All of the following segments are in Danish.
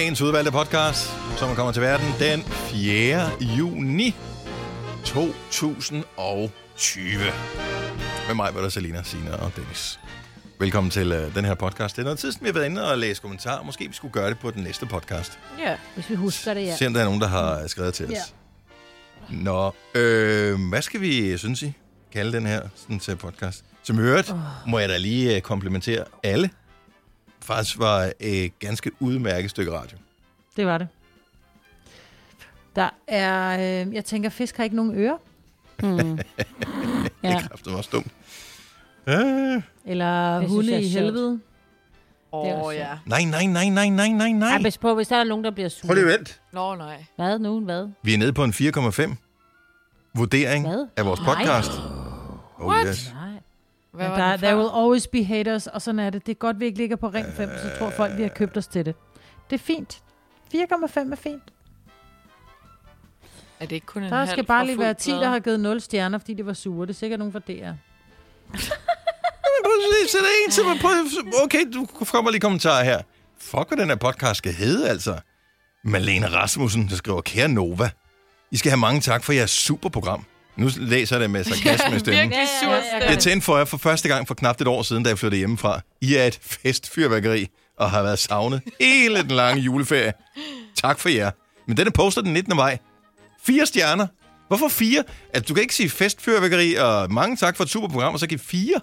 dagens udvalgte podcast, som kommer til verden den 4. juni 2020. Med mig, var der Selina, Sina og Dennis. Velkommen til uh, den her podcast. Det er noget tid, siden vi har været inde og læse kommentarer. Måske vi skulle gøre det på den næste podcast. Ja, hvis vi husker det, ja. Se om der er nogen, der har skrevet til os. Ja. Nå, øh, hvad skal vi, synes I, kalde den her sådan, til podcast? Som i øvrigt, må jeg da lige øh, komplimentere alle. Faktisk var et ganske udmærket stykke radio. Det var det. Der er, øh, jeg tænker, fisk har ikke nogen ører. Mm. Det ja. er kraftigt også dumt. Øh, Eller Det synes hunde i helvede. Det Åh, også ja. nej, nej, nej, nej, nej, nej, nej. Ej, pas på, hvis der er nogen, der bliver sure. Prøv lige vent. Nå, nej. Hvad nu? Hvad? Vi er nede på en 4,5 vurdering Hvad? af vores Nej. podcast. Oh, What? yes. Hvad Men var der, there will always be haters, og sådan er det. Det er godt, vi ikke ligger på ring 5, så tror folk, vi har købt os til det. Det er fint. 4,5 er fint. Er det ikke kun en Der skal bare lige være 10, plade? der har givet 0 stjerner, fordi det var sure. Det er sikkert nogen fra DR. Så er der en til mig. Prøv, okay, du kommer lige kommentarer her. Fuck, hvad den her podcast skal hedde, altså. Malene Rasmussen, der skriver, kære Nova, I skal have mange tak for jeres superprogram. Nu læser jeg det med sarkasme i stemmen. Virkelig sur Ja, ja, ja. stemme. Det tændte for jer for første gang for knap et år siden, da jeg flyttede hjemmefra. I er et festfyrværkeri og har været savnet hele den lange juleferie. Tak for jer. Men den er postet den 19. maj. Fire stjerner. Hvorfor fire? Altså, du kan ikke sige festfyrværkeri og mange tak for et super program, og så give fire.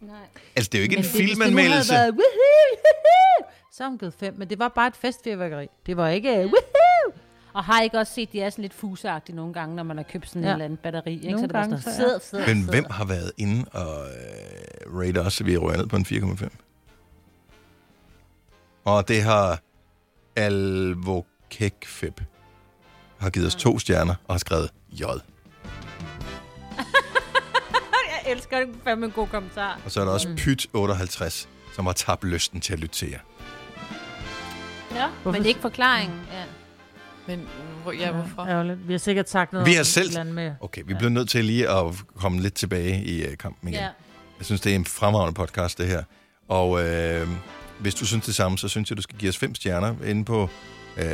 Nej. Altså, det er jo ikke Men en det- hvis det nu filmanmeldelse. havde været, "Woohoo, woohoo", Så har hun givet 5, men det var bare et festfyrværkeri. Det var ikke, woohoo! Og har I ikke også set, de er sådan lidt fuseagtige nogle gange, når man har købt sådan ja. En eller anden batteri? Ikke? Nogle så det var gange, sådan, så ja. sidder, sidder, Men sidder. hvem har været inde og øh, rate os, så vi røget ned på en 4,5? Og det har Alvokekfeb har givet os to stjerner og har skrevet J. Jeg elsker det. Fandme en god kommentar. Og så er der også Pyt58, som har tabt lysten til at lytte til jer. Ja, Hvorfor- men ikke forklaringen. Ja. Men hvor, ja, hvorfor? Ærgerligt. Vi har sikkert sagt noget Vi har selv- med. Okay, vi bliver nødt til lige at komme lidt tilbage i uh, kampen igen. ja. Jeg synes, det er en fremragende podcast, det her. Og øh, hvis du synes det samme, så synes jeg, du skal give os fem stjerner inde på, øh,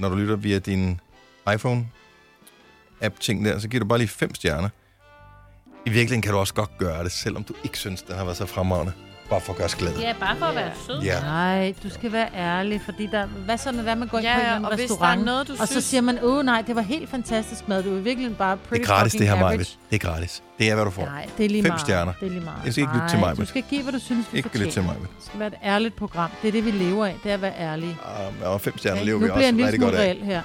når du lytter via din iPhone-app-ting der, så giver du bare lige fem stjerner. I virkeligheden kan du også godt gøre det, selvom du ikke synes, den har været så fremragende. Bare for at gøre os glade. ja, bare for at være sød. Ja. Nej, du skal være ærlig, fordi der, hvad så, når det er, man går ind Ja, på en eller og hvis der er restaurant, noget, du og så synes- siger man, åh nej, det var helt fantastisk mad, du er virkelig bare Det pretty er gratis, fucking det her, average. Majbet. Det er gratis. Det er, hvad du får. Nej, det er lige Fem meget. stjerner. Det er lige meget. Jeg skal ikke lytte til Nej, Majbet. Du skal give, hvad du synes, vi Ikke lidt til mig. Det skal være et ærligt program. Det er det, vi lever af. Det er at være ærlige. Um, og fem stjerner lever nu vi bliver jeg også en lille rigtig godt smule af. reel her.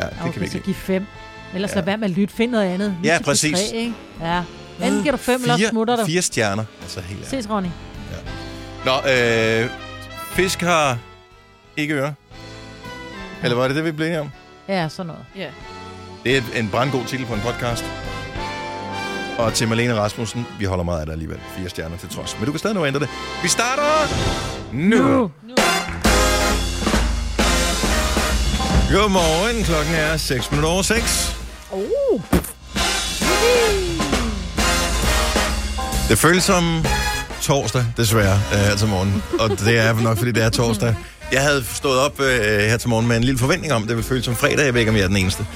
Ja, det Okay, kan vi så ikke. giv fem. Ellers Ja. lad være med at lytte. Find noget andet. Lyt Ja, til præcis. P3, ikke? Ja. Enten giver du fem, eller også smutter du. Fire stjerner. Altså helt ærligt. Ses, Ronny. Nå, øh, fisk har ikke ører. Eller var det det, vi blev enige om? Ja, sådan noget. Ja. Det er en brandgod titel på en podcast. Og til Malene Rasmussen, vi holder meget af dig alligevel. Fire stjerner til trods. Men du kan stadig nå at ændre det. Vi starter nu. nu. Nu. Godmorgen. Klokken er 6 minutter over 6. Oh. Det føles som torsdag, desværre, øh, her til morgen. Og det er nok, fordi det er torsdag. Jeg havde stået op øh, her til morgen med en lille forventning om, at det ville føles som fredag. Jeg ved ikke, om jeg er den eneste.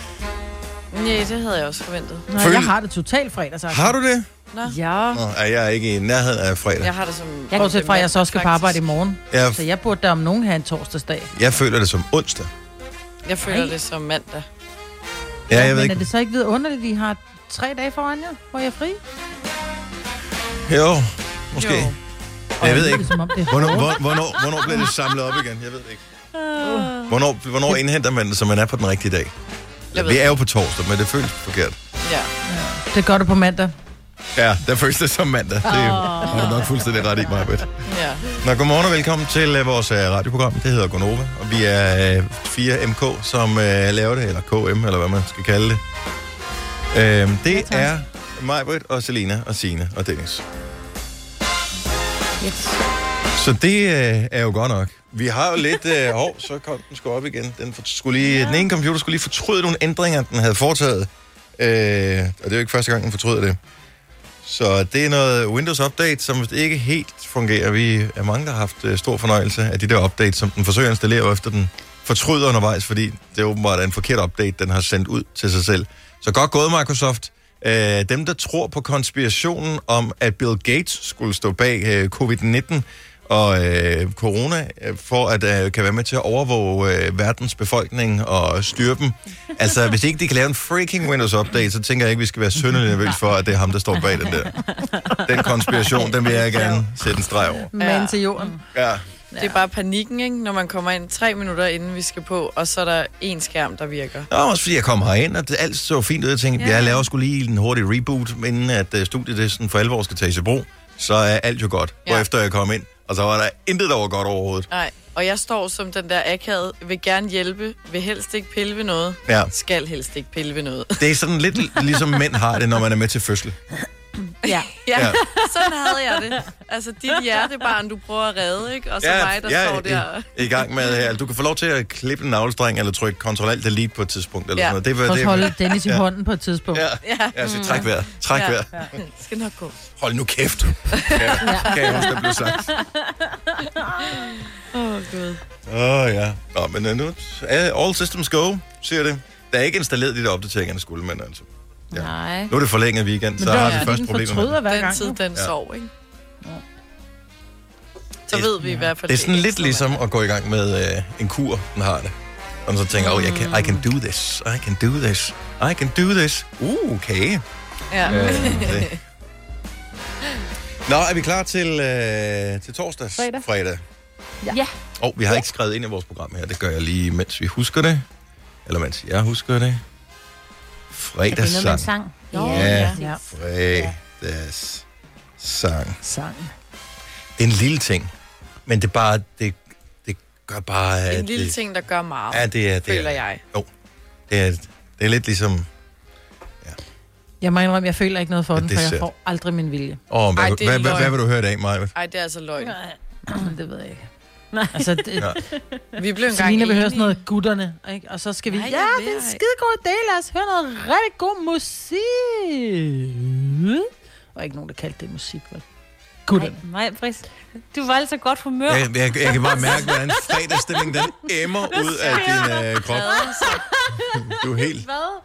Nej, det havde jeg også forventet. Nej, Føl- jeg har det totalt fredagsagt. Har du det? Nå, Ja. Nå, er jeg ikke i nærheden af fredag. jeg har det som... Jeg Bortset fra, at jeg så skal på arbejde i morgen. Jeg, Så jeg burde da om nogen have en torsdagsdag. jeg føler det som onsdag. Jeg føler Nej. det som mandag. Ja, jeg ved Men ikke. er det så ikke vidunderligt, at I har tre dage foran jer, hvor jeg er fri? Jo, måske. Jo. Jeg ved ikke. Hvornår, hårdt. hvor, hvornår, hvornår bliver det samlet op igen? Jeg ved ikke. Hvornår, hvornår indhenter man det, så man er på den rigtige dag? Vi det. er jo på torsdag, men det føles forkert. Ja. Det gør du på mandag. Ja, der føles det som mandag. Det har du nok fuldstændig ret i, Marbet. Ja. Nå, godmorgen og velkommen til uh, vores uh, radioprogram. Det hedder Gonova, og vi er uh, 4MK, som uh, laver det, eller KM, eller hvad man skal kalde det. Uh, det tak. er Majbrit og Selina og Sine og Dennis. Så det øh, er jo godt nok. Vi har jo lidt... Øh, hov, så kom den sgu op igen. Den, for, skulle lige, ja. den ene computer skulle lige fortryde nogle ændringer, den havde foretaget. Øh, og det er jo ikke første gang, den fortryder det. Så det er noget Windows Update, som ikke helt fungerer. Vi er mange, der har haft øh, stor fornøjelse af de der updates, som den forsøger at installere, efter den fortryder undervejs, fordi det er åbenbart en forkert update, den har sendt ud til sig selv. Så godt gået, Microsoft. Øh, dem, der tror på konspirationen om, at Bill Gates skulle stå bag øh, covid-19 og øh, corona, øh, for at øh, kan være med til at overvåge øh, verdens befolkning og styre dem. Altså, hvis ikke de kan lave en freaking Windows-update, så tænker jeg ikke, vi skal være sønderlig nervøs for, at det er ham, der står bag den der. Den konspiration, den vil jeg gerne sætte en streg over. Man til jorden. Ja. Det er bare panikken, ikke? Når man kommer ind tre minutter inden vi skal på, og så er der en skærm, der virker. Nå, også fordi jeg kom herind, og det, alt så fint ud. Jeg tænkte, ja. jeg laver skulle lige en hurtig reboot, inden at uh, studiet det sådan for alvor skal tages i brug. Så er alt jo godt. Ja. efter jeg kom ind, og så var der intet, der var godt overhovedet. Nej, og jeg står som den der akavet, vil gerne hjælpe, vil helst ikke pille ved noget, Ja. skal helst ikke pille ved noget. Det er sådan lidt ligesom mænd har det, når man er med til fødsel. Ja. Ja, Ja. ja. sådan havde jeg det. Altså, dit hjertebarn, du prøver at redde, ikke? Og så mig, der jeg står er der. I, i gang med her. Du kan få lov til at klippe en navlestreng, eller trykke Ctrl Delete på et tidspunkt. Eller Ja. sådan noget. Det, var- det, holde Dennis i hånden på et tidspunkt. Ja, Ja. ja så træk vejret. Træk Ja. vejret. Det skal nok gå. Hold nu kæft. Ja, kan jeg huske, der blev sagt. Åh, oh, Gud. Åh, oh, ja. Nå, men uh, nu all systems go, siger det. Der er ikke installeret de der opdateringer, skulle, men altså. Ja. Nej. Nu er det forlænget weekend, Men så har er vi først den problemer med det. hver Den gang. tid, den Ja. sov, ikke? Så Det- ved vi i hvert fald Det er sådan lidt ekstra ligesom at gå i gang med øh, en kur, den har det. Og man så tænker, oh, I can, I can do this, I can do this, I can do this. Uh, okay. Ja. Øh, det. Nå, er vi klar til, øh, til torsdags? Fredag. Fredag. Ja. Og oh, vi har ikke skrevet ind i vores program her. Det gør jeg lige, mens vi husker det. Eller mens jeg husker det. Er det Fredagssang. sang? Ja. Ja. Fredagssang. Sang. Det er en lille ting, men det er bare, det, det gør bare... at En lille det, ting, der gør meget, Ja, det er det. føler er, jeg. Det er, det er lidt ligesom... Jeg må indrømme, jeg føler ikke noget for Ja, den, det for jeg får aldrig min vilje. Åh, hvad, Ej, det er hvad, hvad, hvad vil du høre i dag, Maja? Ej, det er altså løgn. Det ved jeg ikke. Altså, det, Ja. Vi blev engang Selina vil høre sådan enige. noget gutterne, ikke? Og så skal vi... Nej, ja, det er en ej. skide god idé. Lad os høre noget rigtig god musik. Og ikke nogen, der kaldte det musik, vel? Gutterne. Nej, Britt. Du var altså godt humør. Jeg, jeg, jeg kan bare mærke, hvordan fredagsstemningen den emmer ud af din øh, krop. Du er helt... Hvad?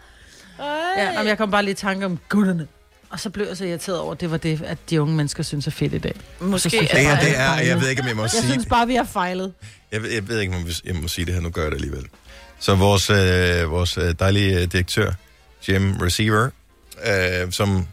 Ja, jamen, jeg kom bare lige i tanke om gutterne. Og så blev jeg så irriteret over, at det var det, at de unge mennesker synes er fedt i dag. Måske synes Det jeg her, det er... Jeg ved ikke, om jeg må Jeg sige synes det. bare, vi har fejlet. Jeg ved, jeg ved ikke, om jeg- jeg må sige det her. Nu gør jeg det alligevel. Så vores, øh, vores øh, dejlige øh, direktør, Jim Receiver, øh, som...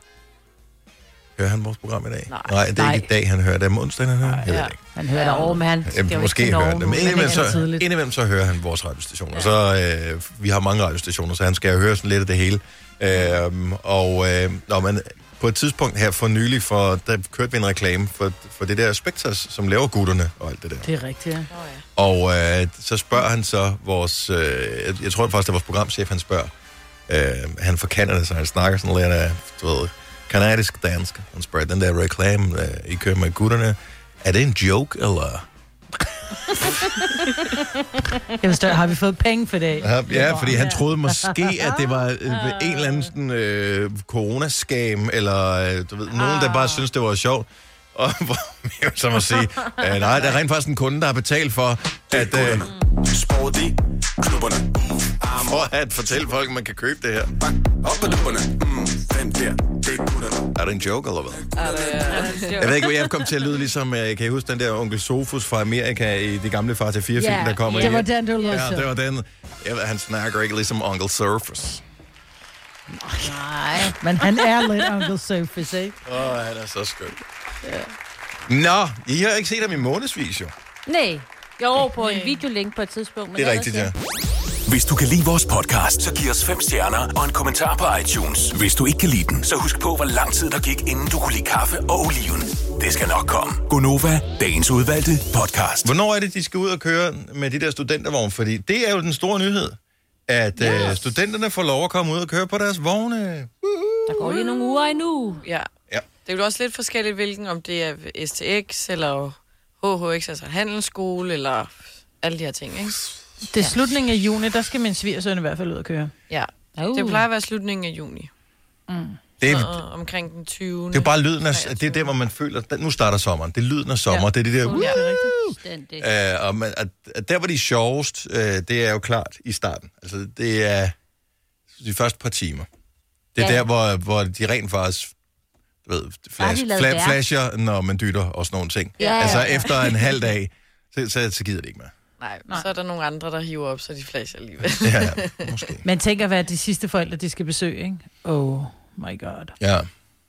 Hører han vores program i dag? Nej. Nej det er ikke i dag, han hører det. om onsdagen, han hører. Jeg ved ja. det ikke. Han hører der over, men han skal Jeg jo måske hører det, men indimellem det er så, indimellem så hører han vores radiostationer. Ja. Så øh, vi har mange radiostationer, så han skal høre sådan lidt af det hele. Øh, og øh, når man på et tidspunkt her for nylig, for, der kørte vi en reklame for, for det der Spectres, som laver gutterne og alt det der. Det er rigtigt, ja. Og øh, så spørger han så vores, øh, jeg, jeg tror faktisk, det er vores programchef, han spørger. Øh, han fra Canada, så han snakker sådan lidt af, du ved, kanadisk dansk. Han spørger, den der reklame, øh, I kører med gutterne, er det en joke, eller? Jeg forstår, har vi fået penge for det? Ja, ja, fordi han troede måske, at det var øh, en eller anden sådan, øh, coronaskam, eller øh, du ved, nogen, der bare synes det var sjovt. Og så må sige, øh, nej, der er rent faktisk en kunde, der har betalt for, at, øh, Sport i klubberne. for at fortælle folk, at man kan købe det her. Op på dupperne. Mm, den der, det er det en joke, eller hvad? Er. Jeg ved ikke, jeg kom til at lyde ligesom, øh, kan I huske den der onkel Sofus fra Amerika i de gamle Far til 4 film, Ja, der kommer Det var den, du Ja, det var den. Jeg ved, han snakker ikke ligesom Onkel Surface. Nej, men han er lidt Uncle Sophie, ikke? Åh, oh, han er så skøn. Ja. Nå, I har ikke set ham i månedsvis, jo. Nej. Jo, på en videolink på et tidspunkt. Men Det er rigtigt, ja. Hvis du kan lide vores podcast, så giv os fem stjerner og en kommentar på iTunes. Hvis du ikke kan lide den, så husk på, hvor lang tid der gik, inden du kunne lide kaffe og oliven. Det skal nok komme. Gonova, dagens udvalgte podcast. Hvornår er det, de skal ud og køre med de der studentervogne? Fordi det er jo den store nyhed, at yes. øh, studenterne får lov at komme ud og køre på deres vogne. Der går lige nogle uger endnu. ja. Ja. Det er jo også lidt forskelligt, hvilken, om det er STX, eller HHX, altså handelsskole, eller alle de her ting, ikke? Det er slutningen af juni, der skal min svigersøn i hvert fald ud og køre. Ja. Uh. Det plejer at være slutningen af juni. Det er, Og omkring den 20. det er bare lyden af, det er der, hvor man føler, at nu starter sommeren. Det er lyden af sommer, Ja. det er det der, Ja, det er rigtigt. Øh, og man, at, at der, hvor de er sjovest, øh, det er jo klart i starten. Altså, det er de første par timer. Det er Ja. der, hvor, hvor de rent faktisk du ved, flash, fla, flasher, når man dytter og sådan nogle ting. Ja, ja, altså, ja. efter en halv dag, så, så, så gider det ikke mere. Nej, så er der nogle andre, der hiver op, så de flasher alligevel. Ja, måske. Men tænk at være de sidste forældre, de skal besøge, ikke? Oh my god. Ja,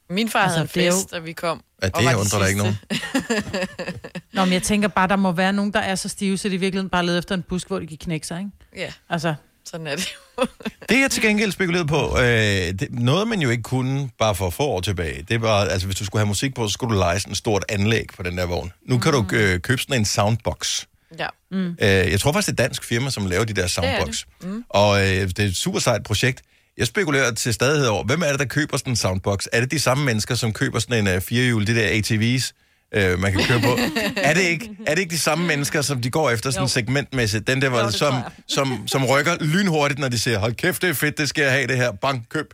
Min far Altså, havde en det jo- fest, da vi kom. ja og var det de undrer der ikke nogen. sidste. Nå, men jeg tænker bare, der må være nogen, der er så stive, så de virkelig bare leder efter en busk, hvor de kan knække sig, ikke? Ja, Altså, sådan er det jo. Det jeg til gengæld spekuleret på, øh, det, noget man jo ikke kunne bare for få år tilbage, det var, altså hvis du skulle have musik på, så skulle du lege sådan et stort anlæg på den der vogn. Nu kan du øh, købe sådan en soundbox. Ja. Øh, jeg tror faktisk, det er et dansk firma, som laver de der soundbox. det. Mm. Og øh, det er et super sejt projekt. Jeg spekulerer til stadighed over, hvem er det, der køber sådan en soundbox? Er det de samme mennesker, som køber sådan en uh, firehjul, de der ATV's, øh, man kan køre på? er, det ikke, er det ikke de samme mennesker, som de går efter sådan Jo. segmentmæssigt? Den der, hvor, Jo, det som, som, som rykker lynhurtigt, når de siger, hold kæft, det er fedt, det skal jeg have det her, bang, køb.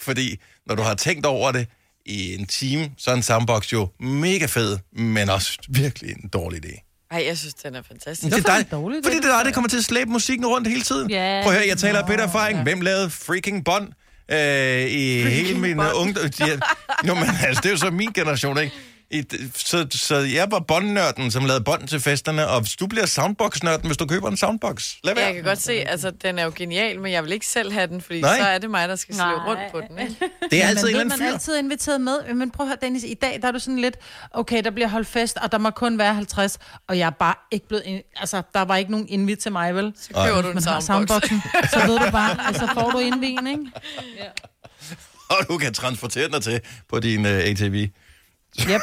Fordi når du har tænkt over det i en time, så er en soundbox jo mega fed, men også virkelig en dårlig idé. Ej, jeg synes, den er fantastisk. Det er Hvorfor er dig, det dårligt, fordi det? er dig, der kommer til at slæbe musikken rundt hele tiden. Ja. Prøv at høre, jeg taler af bitter erfaring. Hvem lavede freaking bånd øh, i hele min ungdom? Ja, jo, men altså, det er jo så min generation, ikke? I, så, så jeg var båndnørden, som lavede bånd til festerne, og du bliver soundbox-nørden, hvis du køber en soundbox. Lad være. Jeg kan godt se, altså den er jo genial, men jeg vil ikke selv have den, fordi Nej. Så er det mig, der skal Nej. rundt på den. Ikke? Det er man altid en eller ved, anden man er altid inviteret med. Men prøv at høre, Dennis, i dag der er du sådan lidt, okay, der bliver holdt fest, og der må kun være 50, og jeg er bare ikke blevet, in- altså, der var ikke nogen invit til mig, vel? Så køber du en Man soundbox. soundboxen, så ved du bare, altså får du indvien, ikke? Og du kan transportere den til på din uh, ATV. Yep.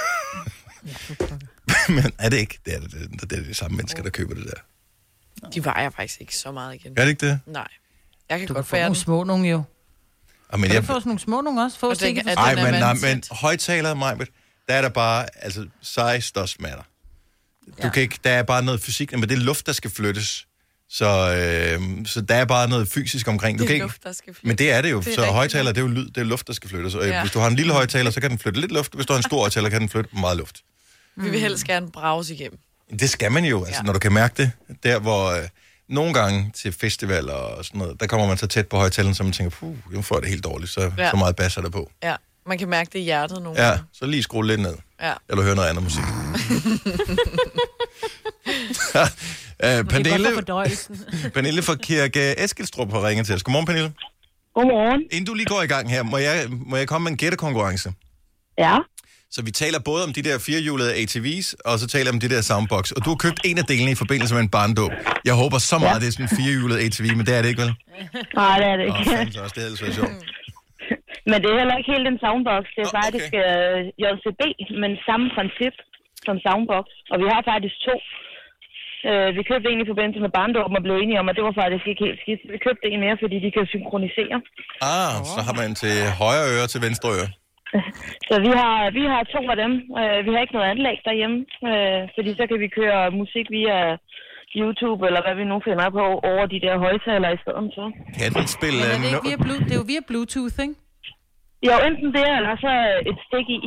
men er det ikke? Det er det, det, det er de samme mennesker, der køber det der. De vejer faktisk ikke så meget igen. Er det ikke det? Nej. Jeg kan Du kan godt få bære nogle små nogle jo. Og men Kan jeg, du få sådan nogle små nogle også? Få Og den- sikkert er Ej, den men, nej, men højtaler, mig, der er der bare, altså, size does matter. Du Ja. kan ikke, der er bare noget fysik, men det er luft, der skal flyttes. Så, øh, så der er bare noget fysisk omkring. Du Det kan er ikke, luft, der skal flytte. men det er det jo. Det er så højtaler, det er jo lyd, det er luft, der skal flyttes. Og, ja. Ja. Hvis du har en lille højtaler, så kan den flytte lidt luft. Hvis du har en stor højtaler, kan den flytte meget luft. Vi vil helst gerne brause igennem. Det skal man jo, altså, ja. Ja. når du kan mærke det. Der, hvor øh, nogle gange til festivaler og sådan noget, der kommer man så tæt på højtaleren, så man tænker, puh, nu får jeg det helt dårligt, så, ja. Ja. så meget basser der på. Ja, man kan mærke det i hjertet nogle Ja, gange. så lige skrue lidt ned. Ja. Eller høre noget andet musik. uh, er Pernille. Pernille fra Kirke Eskilstrup har ringet til os. Godmorgen, Pernille. Godmorgen. Inden du lige går i gang her, må jeg, må jeg komme med en gættekonkurrence? Ja, Så vi taler både om de der firehjulede ATV's, og så taler om de der soundbox. Og du har købt en af delene i forbindelse med en barndåb. Jeg håber så meget, ja. det er sådan en firehjulet ATV, men det er det ikke, vel? nej, det er det Åh, ikke. fanden så også, det havde ellers sjovt. Men det er heller ikke helt en soundbox. Det er Nå, faktisk okay. uh, JCB, men samme princip som soundbox. Og vi har faktisk to. Uh, vi købte en i forbindelse med barndåben og blev enige om, at det var faktisk ikke helt skidt. Vi købte en mere, fordi de kan synkronisere. Ah, så har man til højre øre til venstre øre. Så vi har, vi har to af dem. Uh, vi har ikke noget anlæg derhjemme, uh, fordi så kan vi køre musik via YouTube, eller hvad vi nu finder på, over de der højtalere i stedet for. Kan den spille... Men er øh, det, ikke no- via Blu- det er jo via Bluetooth, ikke? Jo, enten det, eller så et stik i.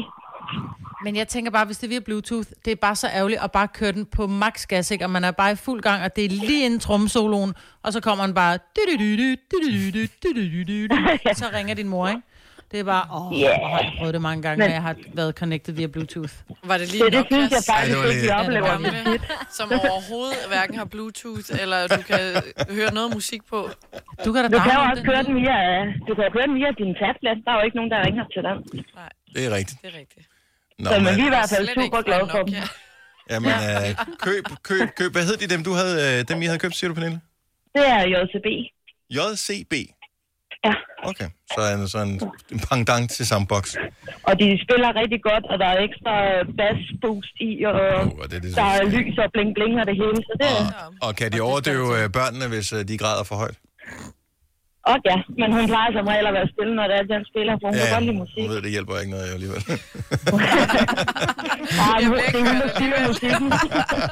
Men jeg tænker bare, hvis det er via Bluetooth, det er bare så ærgerligt at bare køre den på max gas, ikke? Og man er bare i fuld gang, og det er lige inden trommesoloen, og så kommer den bare... Så ringer din mor, ikke? Det er bare, åh, hvor har jeg prøvet det mange gange, Men- når jeg har været connected via Bluetooth. Var det lige Det, det synes jeg faktisk ikke, lidt- oplever. Ja, det gamle, som overhovedet hverken har Bluetooth, eller du kan høre noget musik på. Du kan da Du kan jo også køre den via, du kan køre den via din tablet. Der er jo ikke nogen, der ringer til den. Nej, Det er rigtigt. det er rigtigt. Nå, Så, men vi er i men, hvert fald super glade for dem. Nokia. jamen, øh, køb, køb, køb. Hvad hed de dem, du havde, øh, dem I havde købt, siger du, Pernille? Det er JCB. JCB. Ja. Okay, så er det sådan en pendant til soundbox. Og de spiller rigtig godt, og der er ekstra bass boost i, og Oh, og det er det, der er så lys og bling bling og det hele. Så det er... og, og kan de overdøve øh, børnene, hvis øh, de græder for højt? Og ja, men hun plejer som regel at være stille, når det er, den spiller, for hun kan godt lide musik. hun ved, det hjælper ikke noget alligevel. Jeg nu, vil det ikke er hun, der det styrer musikken.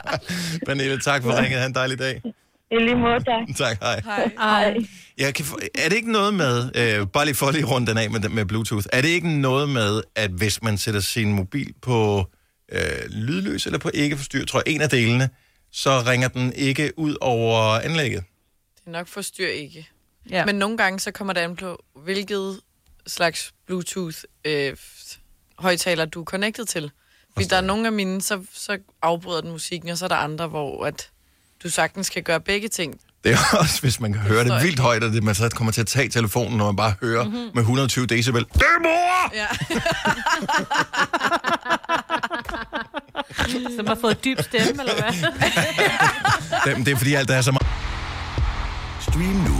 Pernille, tak for ringet. Ha' en dejlig dag. I lige måde, tak. Tak, hej. Hej. Hej. Jeg kan, er det ikke noget med, øh, bare lige for lige rundt den af med, med Bluetooth, er det ikke noget med, at hvis man sætter sin mobil på øh, lydløs eller på ikke forstyr, tror jeg en af delene, så ringer den ikke ud over anlægget? Det er nok forstyr ikke. Ja. Men nogle gange så kommer det an på, hvilket slags Bluetooth øh, højtaler du er connected til. Fordi der er nogle af mine, så, så afbryder den musikken, og så er der andre, hvor at du sagtens kan gøre begge ting. Det er også, hvis man kan høre det jeg vildt højt, og det, man så kommer til at tage telefonen, når man bare hører Mhm. mm-hmm. med 120 decibel. Det er mor! Ja. Som har fået dyb stemme, eller hvad? Det, det er fordi, alt der er så meget. Stream nu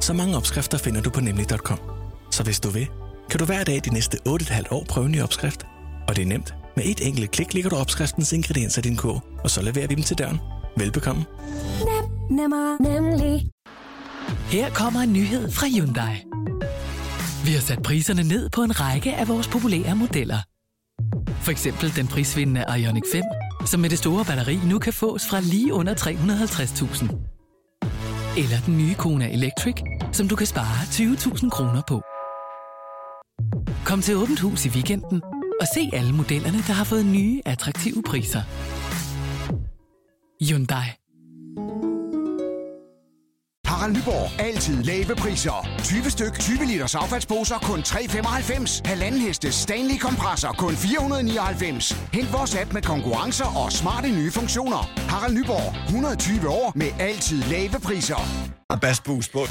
Så mange opskrifter finder du på nemlig.com. Så hvis du vil, kan du hver dag de næste 8,5 år prøve en ny opskrift. Og det er nemt. Med et enkelt klik ligger du opskriftens ingredienser i din kog, og så leverer vi dem til døren. Velbekomme. Nemmer, nemlig. Her kommer en nyhed fra Hyundai. Vi har sat priserne ned på en række af vores populære modeller. For eksempel den prisvindende Ioniq 5, som med det store batteri nu kan fås fra lige under 350.000. Eller den nye Kona Electric, som du kan spare 20.000 kroner på. Kom til Åbent Hus i weekenden og se alle modellerne, der har fået nye, attraktive priser. Hyundai. Harald Nyborg. Altid lave priser. 20 styk, 20 liters affaldsposer kun 3,95. Halvanden heste Stanley kompresser kun 499. Hent vores app med konkurrencer og smarte nye funktioner. Harald Nyborg. 120 år med altid lave priser. Boost på.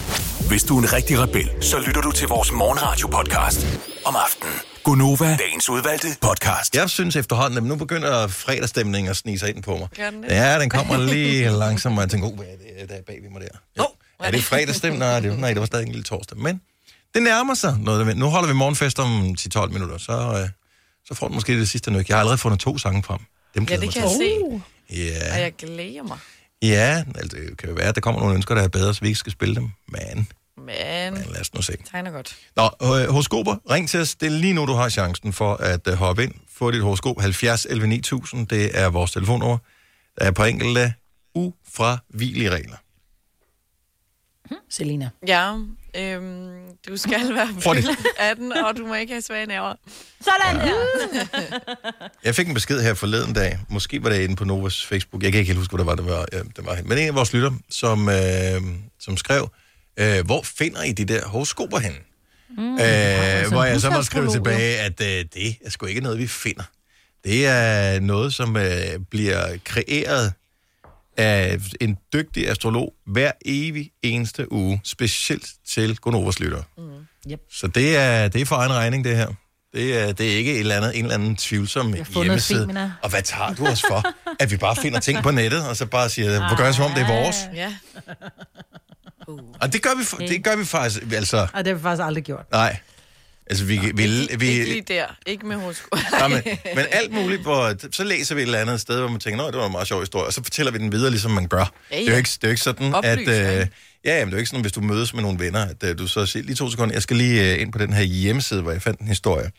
Hvis du er en rigtig rebel, så lytter du til vores morgenradio-podcast om aftenen. Gunova, dagens udvalgte podcast. Jeg synes efterhånden, at nu begynder fredagsstemningen at snige sig ind på mig. Gør den det? Ja, den kommer lige langsomt, og jeg tænker, oh, hvad er det, der er bag ved mig der? Jo. hvad er det fredagsstemning? Nej, det, nej, det var stadig en lille torsdag. Men det nærmer sig noget. Nu holder vi morgenfest om 10-12 minutter, så, øh, så får du måske det sidste nyk. Jeg har allerede fundet to sange frem. Dem Ja, det kan jeg se. Ja, Og jeg glæder mig. ja altså, det kan jo være, at der kommer nogle ønsker, der er bedre, så vi ikke skal spille dem. Men, Men men lad os nu se. tegner godt. Nå, øh, horoskoper, ring til os. Det er lige nu, du har chancen for at øh, hoppe ind. Få dit horoskop 70 11 9000. Det er vores telefonnummer. Der er på enkelte ufravigelige regler. Selina. Ja, øhm, du skal være fyldt 18, og du må ikke have svage nerver. Sådan der. Jeg fik en besked her forleden dag. Måske var det inde på Novas Facebook. Jeg kan ikke helt huske, hvad det var, det var, ja, det var. Men en af vores lytter, som, øh, som skrev, øh, hvor finder I de der horoskoper henne? Mm, øh, hvor jeg så må skrive tilbage, at øh, det er sgu ikke noget, vi finder. Det er noget, som øh, bliver kreeret af en dygtig astrolog hver evig eneste uge, specielt til Gonovas lytter. Mm. Yep. Så det er, det er for egen regning, det her. Det er, det er ikke et eller andet, en eller anden tvivlsom hjemmeside. Femina. Og hvad tager du os for? At vi bare finder ting på nettet, og så bare siger, hvor gør jeg som om det er vores? Ja. Og det gør vi, det gør vi faktisk, altså, Ej, det har vi faktisk aldrig gjort. nej. Altså, vi, vi, Ikke, vi, ikke lige der. Ikke med. Nej, men, men alt muligt, hvor, så læser vi et eller andet sted, hvor man tænker, Nå, det var en meget sjov historie, og så fortæller vi den videre, ligesom man gør. Ja, Det, er jo ja. ikke, det er jo ikke sådan, Oplysning. at... Øh, ja, jamen, det er jo ikke sådan, hvis du mødes med nogle venner, at øh, du så siger, lige to sekunder, jeg skal lige øh, ind på den her hjemmeside, hvor jeg fandt en historie.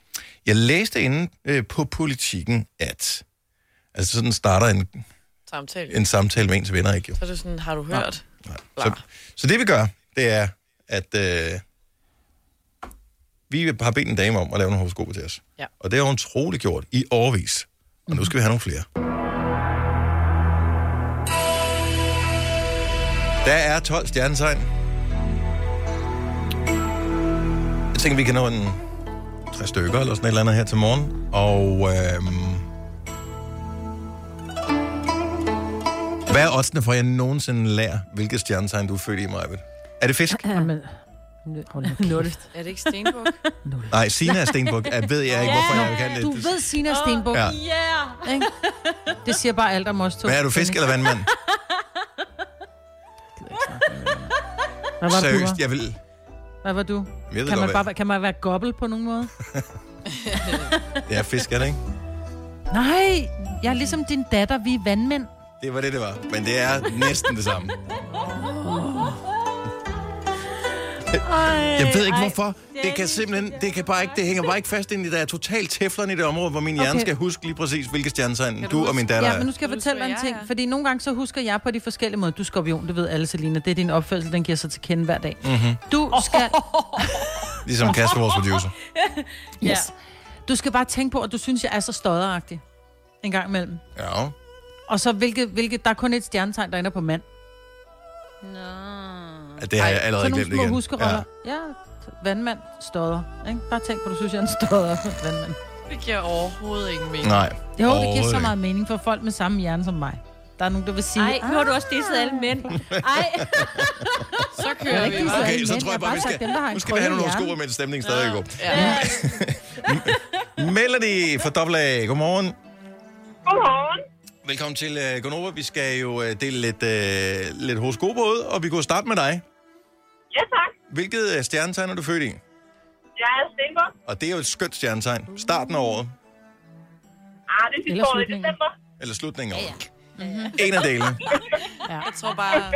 Jeg læste inde øh, på politikken, at... Altså, sådan starter en, Samtale. en samtale med ens venner, ikke jo? Så er det sådan, har du hørt? Så, så det vi gør, det er, at øh, vi har bedt en dame om at lave nogle horoskoper til os. Ja. Og det har hun troligt gjort i årvis. Og nu skal vi have nogle flere. Der er 12 stjernetegn. Jeg tænker, vi kan nå en tre stykker eller sådan et eller andet her til morgen. Og øhm, hvad er oddsene for, at jeg nogensinde lærer, hvilket stjernetegn du er født i, Majbet? Er det fisk? Jamen, hold nu Nul. kæft. Er det ikke Stenbuk? Nej, Sina er stenbuk. Jeg ved jeg ikke, hvorfor jeg kan det. Du ved Sina Stenbuk. Ja. Yeah. Det siger bare alt om os to. Hvad er du, fisk eller vandmand? Hvad var Seriøst, var? jeg vil... Hvad var du? Jeg ved Kan man, bare, kan man være gobbel på nogen måde? Det er fisk, er det ikke? Nej, jeg er ligesom din datter, vi er vandmænd. Det var det, det var. Men det er næsten det samme. Jeg ved ikke hvorfor. Det kan simpelthen, det kan bare ikke, det hænger bare ikke fast ind i, der er totalt teflon i det område, hvor min hjerne Okay. skal huske lige præcis, hvilke stjernetegn du og min datter Ja, men nu er. skal jeg du fortælle dig en ting. er? Fordi nogle gange så husker jeg på de forskellige måder. Du er skorpion, det ved alle, Selina. Det er din opførsel, den giver sig til kende hver dag. Mm-hmm. Du skal... Ligesom Kasper, vores producer. Yes. Du skal bare tænke på, at du synes, jeg er så stodderagtig. En gang imellem. Ja. Og så, hvilket, hvilket, der er kun et stjernetegn, der ender på mand. Ja, Det har jeg allerede så nogle glemt små igen. huskeroller. Ja. ja, vandmand, stodder. Ikke? Bare tænk på, du synes, jeg er en stodder vandmand. Det giver overhovedet ingen mening. Nej. Jo, det giver så meget mening for folk med samme hjerne som mig. Der er nogen, der vil sige... Ej, nu har du også disset alle mænd. Ej. Så kører vi ikke bare. Okay, så tror jeg bare, vi skal, dem, der har en nu skal vi have nogle hjerne. sko, mens stemningen stadig er god. Ja. Melody fra Double A. Godmorgen. Godmorgen. Velkommen til uh, Gonova. Vi skal jo uh, dele lidt, uh, lidt horoskoper ud, og vi går starte med dig. Ja, tak. Hvilket uh, stjernetegn er du født i? Jeg er Stenborg. Og det er jo et skønt stjernetegn. Starten af året, Ah, det er sidste Eller år i slutningen. december. eller slutningen af året. En af delene. Jeg tror bare...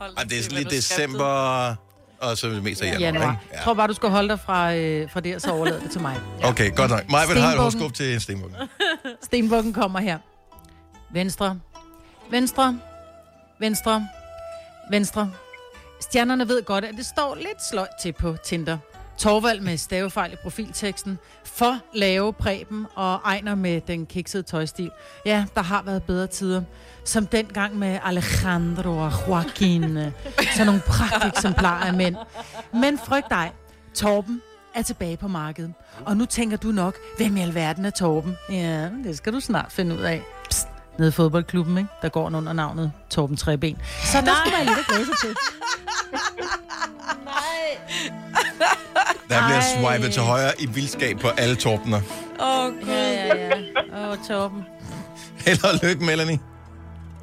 Hold Ej, det er du december, og så det mest af januar. Januar. ikke? Jeg tror bare, du skal holde dig fra, øh, fra det, og så overlade det til mig. Okay, godt nok. Mig vil have et Stenbukken. horoskop til Stenbukken. Stenbukken kommer her. Venstre. Venstre. Venstre. Venstre. Stjernerne ved godt, at det står lidt sløjt til på Tinder. Torvald med stavefejl i profilteksten. For lave præben og Ejner med den kiksede tøjstil. Ja, der har været bedre tider. Som dengang med Alejandro og Joaquin. Så nogle pragteksemplarer af mænd. Men frygt dig. Torben er tilbage på markedet. Og nu tænker du nok, hvem i alverden er Torben? Ja, det skal du snart finde ud af. Nede i fodboldklubben, ikke? der går den under navnet Torben Treben. Så der skal man lidt at glæde sig til. Der bliver Ej. swipet til højre i vildskab på alle torpener. Åh, oh, Ja, ja, ja. Åh, oh, Torben. Held og lykke, Melanie.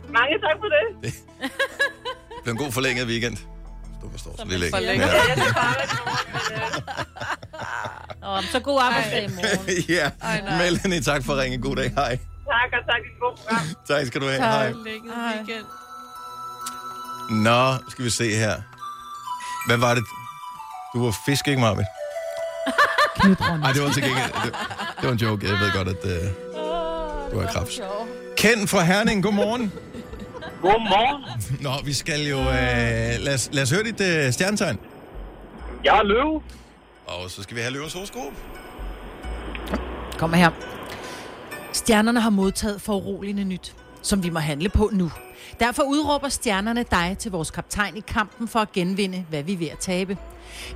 Mange tak for det. Det bliver en god forlænget weekend. Du forstår så ikke. forlænget. Ja. Åh, så god arbejdsdag i morgen. ja. Ej. Melanie, tak for at ringe. God dag. Hej. Tak, og tak i et godt program. Tak skal du have. Hej. Forlænget weekend. Nå, skal vi se her. Hvad var det? Du var fisk, ikke, Marvind? Nej, det var til gengæld. Det, det var en joke. Jeg ved godt, at uh, du har kræft. Ken fra Herning, godmorgen. Godmorgen. Nå, vi skal jo... Uh, lad, os, lad os høre dit uh, stjernetegn. Jeg er løve. Og så skal vi have løvens horoskop. Kommer her. Stjernerne har modtaget foruroligende nyt, som vi må handle på nu. Derfor udråber stjernerne dig til vores kaptajn i kampen for at genvinde, hvad vi er ved at tabe.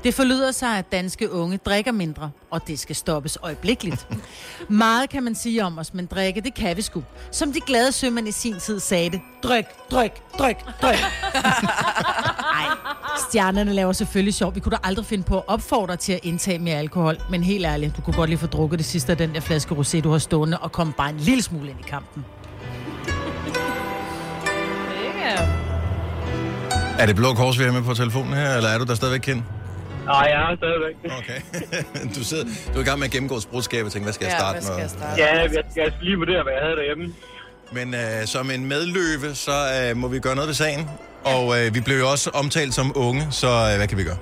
Det forlyder sig, at danske unge drikker mindre, og det skal stoppes øjeblikkeligt. Meget kan man sige om os, men drikke, det kan vi sgu. Som de glade sømænd i sin tid sagde det. Dryk, dryk, dryk, dryk. Ej, stjernerne laver selvfølgelig sjov. Vi kunne da aldrig finde på at opfordre til at indtage mere alkohol. Men helt ærligt, du kunne godt lige få drukket det sidste af den der flaske rosé, du har stående, og komme bare en lille smule ind i kampen. Er det Blå Kors, vi er med på telefonen her, eller er du der stadigvæk kendt? Nej, jeg er stadigvæk. Okay. du, sidder, du er i gang med at gennemgå et sprogskab og tænke, hvad skal jeg Ja, starte hvad skal med? jeg starte? Ja, jeg skal, skal lige vurdere, hvad jeg havde derhjemme. Men øh, som en medløve, så øh, må vi gøre noget ved sagen. Og øh, vi blev jo også omtalt som unge, så øh, hvad kan vi gøre?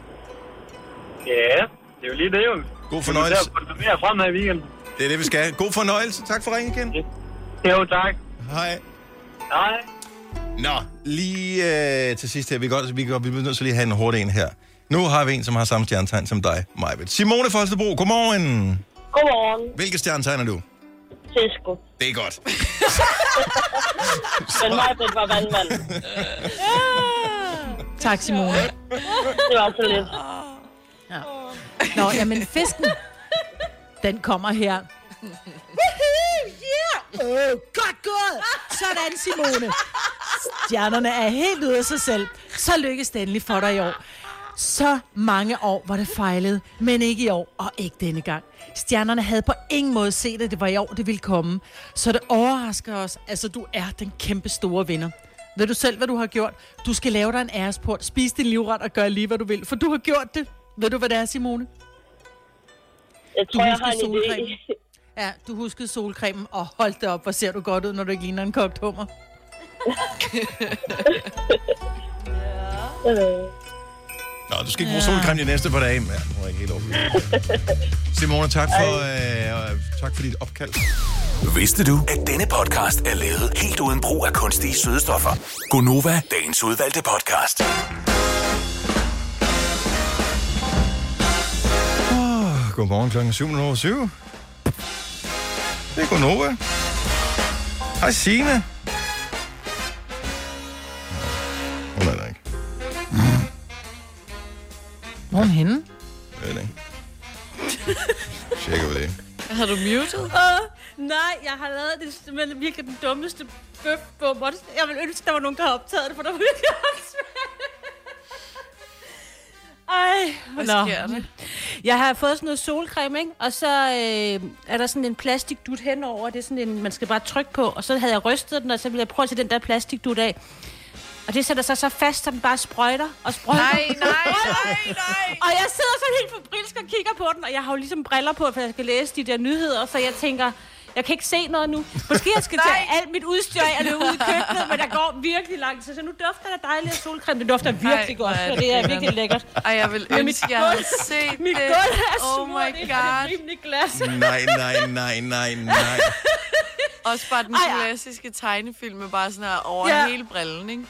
Ja, det er jo lige det, jo. God fornøjelse. Det er mere frem her i weekenden. Det er det, vi skal. God fornøjelse. Tak for ringen igen. Jo, tak. Hej. Hej. Nå, lige øh, til sidst her. Vi, kan godt, vi, kan, godt- vi bliver nødt til lige at have en hurtig en her. Nu har vi en, som har samme stjernetegn som dig, Majbet. Simone Folstebro, godmorgen. Godmorgen. Hvilket stjernetegn er du? Fisko. Det er godt. Men mig var vandmand. Tak, Simone. Det var så lidt. Nå, jamen fisken, den kommer her. Woohoo, yeah! Oh, godt gået! Sådan, Simone. Stjernerne er helt ude af sig selv. Så lykkes det endelig for dig i år. Så mange år var det fejlet, men ikke i år, og ikke denne gang. Stjernerne havde på ingen måde set, at det var i år, det ville komme. Så det overrasker os. Altså, du er den kæmpe store vinder. Ved du selv, hvad du har gjort? Du skal lave dig en æresport, spise din livret og gøre lige, hvad du vil. For du har gjort det. Ved du, hvad det er, Simone? Jeg Du tror, jeg har en solcreme. idé. Ja, du huskede solcremen, og hold det op, hvor ser du godt ud, når du ikke ligner en kogt hummer. Nå, du skal ikke bruge solcreme de næste par dage. Ja, nu er jeg ikke helt overbevist. Simone, tak for, øh, tak for dit opkald. Vidste du, at denne podcast er lavet helt uden brug af kunstige sødestoffer? Gonova, dagens udvalgte podcast. Oh, godmorgen klokken 7.07. Det er Gunova. Hej Signe. Hvor er hun henne? Jeg ved det ikke. Tjekker vi det. Har du muted? Åh, nej, jeg har lavet det simpelthen virkelig den dummeste bøf på Jeg vil ønske, der var nogen, der har optaget det, for der var virkelig. Ej, Hvad nå. sker der? Jeg har fået sådan noget solcreme, ikke? Og så øh, er der sådan en plastikdut henover. Det er sådan en, man skal bare trykke på. Og så havde jeg rystet den, og så ville jeg prøve at tage den der plastikdut af. Og det sætter sig så fast, så den bare sprøjter og sprøjter. Nej, nej, nej, nej. Og jeg sidder så helt febrilsk og kigger på den, og jeg har jo ligesom briller på, for jeg skal læse de der nyheder, så jeg tænker, jeg kan ikke se noget nu. Måske jeg skal tage alt mit udstyr af og løbe ud i køkkenet, men der går virkelig langt. Så, så nu dufter der dejligt af solcreme. Det dufter virkelig Ej, godt, og det er virkelig lækkert. Ej, jeg vil Men mit ønske, jeg havde set Mit det. gulv er Oh smurt my og det god. er rimelig glas. Nej, nej, nej, nej, nej. Også bare den klassiske tegnefilm med bare sådan her over Ja. hele brillen, ikke?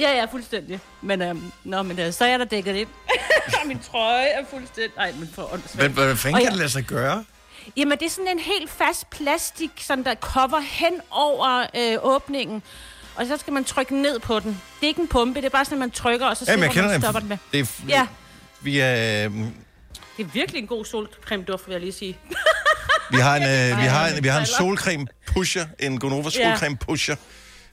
Ja, ja, fuldstændig. Men, øhm, nå, men øh, så er der dækket ind. Min trøje er fuldstændig... Nej, men for åndssvagt. Hvad, fanden Og kan jeg- det lade sig gøre? Jamen, det er sådan en helt fast plastik, sådan der cover hen over øh, åbningen. Og så skal man trykke ned på den. Det er ikke en pumpe, det er bare sådan, at man trykker, og så Jamen, slipper jeg kender man stopper den med. Det er, f- Ja, vi, er, øh, det er virkelig en god solcreme duft, vil jeg lige sige. vi har en, øh, vi har en, vi har en solcreme pusher, en Gonova solcreme pusher.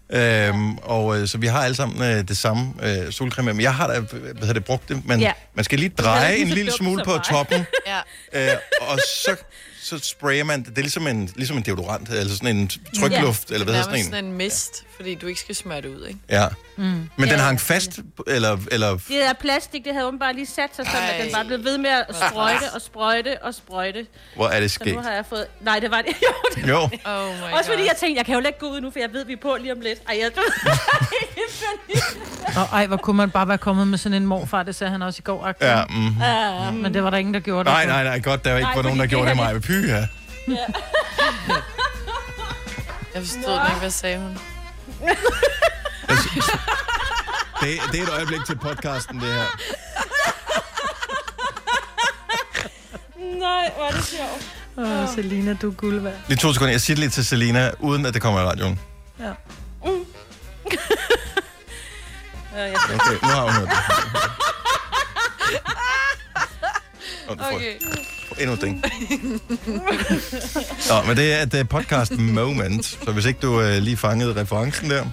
Øhm, og øh, så vi har alle sammen øh, det samme øh, solcreme. Men jeg har da, hvad hedder det, brugt det, men Ja. man skal lige dreje en lille smule på mig. toppen, Ja. øh, og så, så sprayer man det. Det er ligesom en, ligesom en deodorant, altså sådan en trykluft, eller hvad hedder sådan en? sådan en mist, fordi du ikke skal smøre det ud, ikke? Ja. Mm. Men den Ja. hang fast, eller, eller Det der plastik, det havde åbenbart lige sat sig sådan, at den bare blev ved med at sprøjte og sprøjte og sprøjte. hvor er det Så sket? nu har jeg fået... Nej, det var det. Jo, det Jo. Oh my Også fordi God. jeg tænkte, jeg kan jo ikke gå ud nu, for jeg ved, vi er på lige om lidt. Ej, jeg Og ej, hvor kunne man bare være kommet med sådan en morfar, det sagde han også i går. Akten. Ja, mm. Ja, men det var der ingen, der gjorde Nej, det. nej, nej, godt, der var ikke Nej, var nogen, der gjorde det mig. Py, ja. Jeg forstod den ikke, hvad sagde hun? Det, det er et øjeblik til podcasten, det her. Nej, hvor er det sjovt. Åh, oh, Selina, du er guld værd. Lige to sekunder. Jeg siger det lige til Selina, uden at det kommer i radioen. Ja. Jeg Okay, nu har hun hørt det. Okay. Endnu ding. Nå, men det er et uh, podcast moment, så hvis ikke du uh, lige fangede referencen der.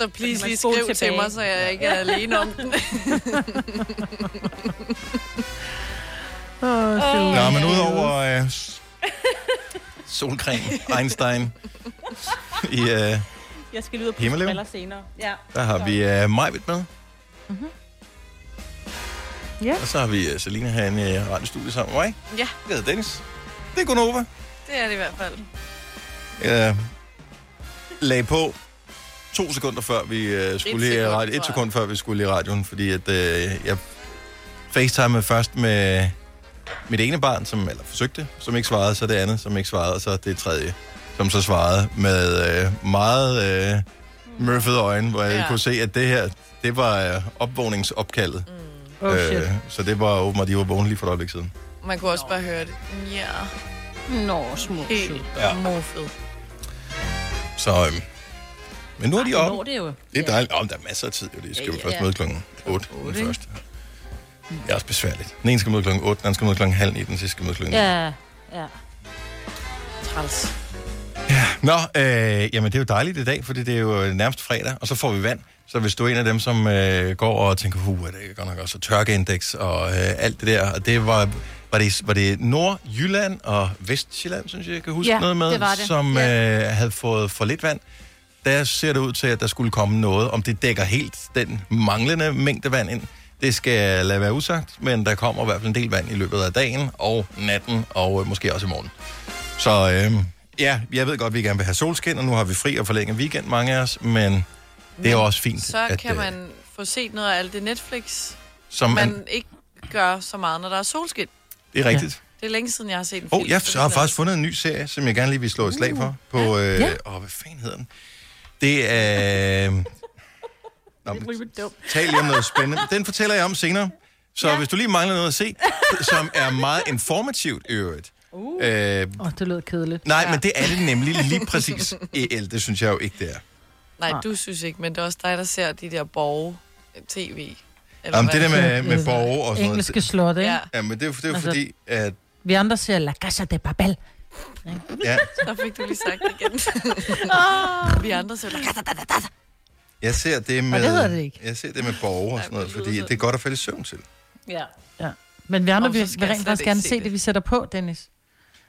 Så please lige skriv til tilbage. mig, så jeg ikke er alene om den. Åh, Nå, men udover uh, solcreme, Einstein, i, uh, jeg skal pusse Himmelev? briller senere. Ja. der har vi uh, Majvit med. Ja. Og så har vi uh, Selina herinde i radiostudiet sammen med mig. Ja, Jeg hedder Dennis. Det er Gunova. det er det i hvert fald. Jeg lagde på to sekunder før vi uh, skulle i sekund, radio, et sekund før vi skulle i radioen, fordi at uh, jeg facetimede først med mit ene barn, som eller forsøgte, som ikke svarede, så det andet, som ikke svarede, og så det tredje, som så svarede med uh, meget uh, mørfede øjne, hvor jeg Ja. kunne se, at det her, det var uh, opvågningsopkaldet. Oh, shit. Øh, så det var åbenbart, de var vågne lige for et øjeblik siden. Man kunne også bare høre det. Ja, Nå, små helt Ja. ja. morfed. Så, øhm, men nu er de Nå, oppe. det er jo. Det er dejligt. Oh, der er masser af tid, jo. De skal jo Ja, først ja. møde klokken 8. Den Otte, ikke? første. Det er også besværligt. Den ene skal møde klokken 8, den anden skal møde klokken halv 9, den sidste skal møde klokken 9. Ja, ja. Træls. Nå, øh, jamen det er jo dejligt i dag, fordi det er jo nærmest fredag, og så får vi vand. Så hvis du er en af dem, som øh, går og tænker, huh, er det godt nok også tørkeindeks og øh, alt det der, og det var, var, det, var det Nordjylland og Vestjylland, synes jeg, jeg kan huske Ja, noget med, det det. som Ja. øh, havde fået for lidt vand. der ser det ud til, at der skulle komme noget. Om det dækker helt den manglende mængde vand ind, det skal lade være usagt, men der kommer i hvert fald en del vand i løbet af dagen og natten, og øh, måske også i morgen. Så øh, ja, jeg ved godt, at vi gerne vil have solskin, og nu har vi fri og forlænget weekend, mange af os, men det er jo også fint. Så at, kan øh, man få set noget af alt det Netflix, Som man, man- ikke gør så meget, når der er solskin. Det er rigtigt. Det er længe siden, jeg har set en Åh, film. oh, jeg har faktisk fundet en ny serie, som jeg gerne lige vil slå et slag for. På, øh, Ja. åh, hvad fanden hedder den? Det er... Nå, men, tal lige om noget spændende. Den fortæller jeg om senere. Så ja. hvis du lige mangler noget at se, som er meget informativt i øvrigt. Uh. Øh, Åh, oh, det lød kedeligt. nej, men det er det nemlig lige præcis. El, det synes jeg jo ikke, det er. Nej, du synes ikke, men det er også dig, der ser de der borge-tv. Jamen, det der med, med borge og sådan Engelske noget. slot, ikke? Ja. Ja, men det, er- det er jo Altså- fordi, at... Vi andre siger La Casa de Papel. Ja, Så fik du lige sagt det igen. Vi andre ser jeg ser det med... det hedder det ikke. Jeg ser det med borge og sådan noget, fordi det er godt at falde i søvn til. Ja. ja. Men vi andre vil, skal vil rent faktisk ikke gerne se se det. det, vi sætter på, Dennis.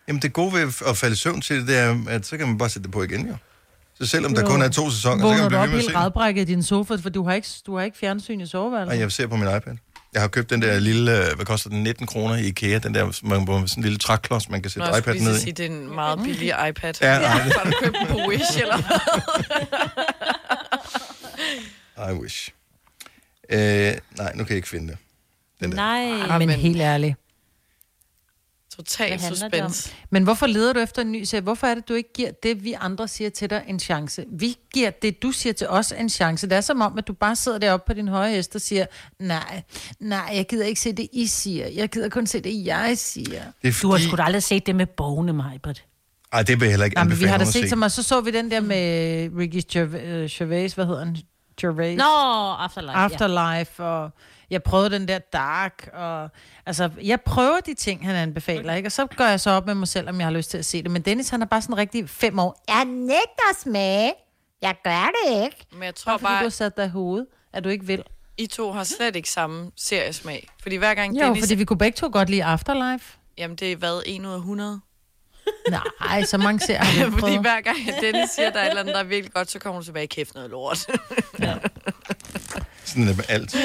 Jamen, det gode ved at falde i søvn til det, det er, at så kan man bare sætte det på igen, jo. Så selvom der Jo. kun er to sæsoner, så kan Vågner man du blive op ved med at helt se det. radbrækket i din sofa, for du har ikke, du har ikke fjernsyn i Og soveværelset? jeg ser på min iPad. Jeg har købt den der lille, øh, hvad koster den, 19 kroner i IKEA, den der, man, hvor sådan en lille træklods, man kan Nå, sætte skulle iPad'en ned så sige, i. det er en meget billig iPad. Ja, nej, det- Har du købt den på Wish, eller hvad? I wish. Øh, nej, nu kan jeg ikke finde det. Den der. Nej. Ah, men men- helt ærligt. Total suspense. Men hvorfor leder du efter en ny serie? Hvorfor er det, du ikke giver det, vi andre siger til dig, en chance? Vi giver det, du siger til os, en chance. Det er som om, at du bare sidder deroppe på din høje hest og siger, nej, nej, jeg gider ikke se det, I siger. Jeg gider kun se det, jeg siger. Det er Du har fordi... sgu da aldrig set det med bogene, Majbert. Ej, det vil jeg heller ikke Nej, men vi har da set se. som, og så så vi den der med Ricky øh, Gervais, hvad hedder han? Gervais. Nå, Afterlife. Afterlife, og jeg prøvede den der Dark, og altså, jeg prøver de ting, han anbefaler, ikke? Og så gør jeg så op med mig selv, om jeg har lyst til at se det. Men Dennis, han er bare sådan rigtig fem år. Jeg nægter at smage. Jeg gør det ikke. Men jeg tror Bare fordi du bare, har sat dig i hovedet, at du ikke vil. I to har slet ikke samme seriesmag. Fordi hver gang Jo, Dennis... fordi vi kunne begge to godt lide Afterlife. Jamen, det er hvad, 1 ud af 100? Nej, så mange serier har ikke fordi prøvet. hver gang Dennis siger, at der er et eller andet, der er virkelig godt, så kommer du tilbage i kæft noget lort. Sådan med alt.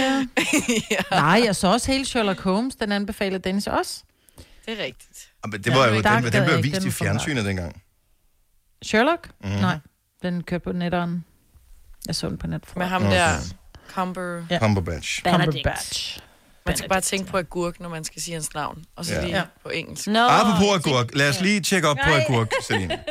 Nej, jeg så også hele Sherlock Holmes, den anbefaler Dennis også. det er rigtigt. Men det var jo, Dark den, gad den blev vist den i fjernsynet dengang. Sherlock? Mm. Nej, den kørte på netteren. Jeg så den på Netflix. Med ham Okay. der, Cumber... Ja. Cumberbatch. Cumberbatch. Man skal bare tænke på agurk, når man skal sige hans navn. Og så Ja. lige Ja. på engelsk. Nå, Apropos agurk, lad os lige tjekke op på Nej. agurk, Celine.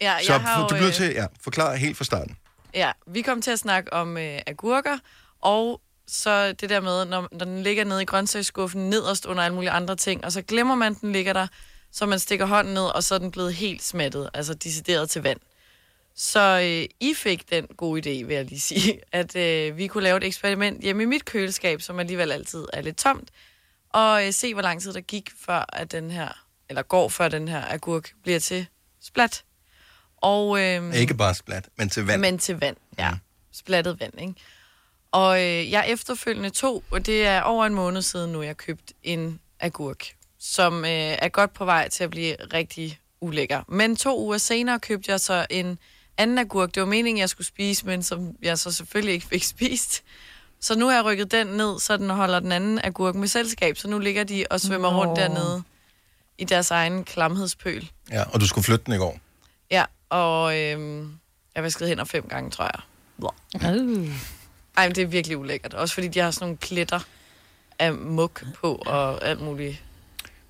Ja, Så jeg har for, jo, du bliver øh, til, ja, forklare helt fra starten. Ja, vi kom til at snakke om øh, agurker, og så det der med, når, når den ligger nede i grøntsagsskuffen, nederst under alle mulige andre ting, og så glemmer man, den ligger der, så man stikker hånden ned, og så er den blevet helt smattet, altså decideret til vand. Så øh, I fik den gode idé, vil jeg lige sige, at øh, vi kunne lave et eksperiment hjemme i mit køleskab, som alligevel altid er lidt tomt, og øh, se, hvor lang tid der gik, før at den her, eller går, før den her agurk bliver til splat. Og, øh, Ikke bare splat, men til vand. men til vand, ja. Splattet vand, ikke? Og øh, jeg efterfølgende tog, og det er over en måned siden nu, jeg købt en agurk, som øh, er godt på vej til at blive rigtig ulækker. Men to uger senere købte jeg så en anden agurk. Det var meningen, jeg skulle spise, men som jeg så selvfølgelig ikke fik spist. Så nu har jeg rykket den ned, så den holder den anden agurk med selskab. Så nu ligger de og svømmer Nå. rundt dernede i deres egen klamhedspøl. Ja, og du skulle flytte den i går. Ja, og øh, jeg vaskede hænder fem gange, tror jeg. Uh. Ej, men det er virkelig ulækkert. Også fordi de har sådan nogle pletter af muk på og alt muligt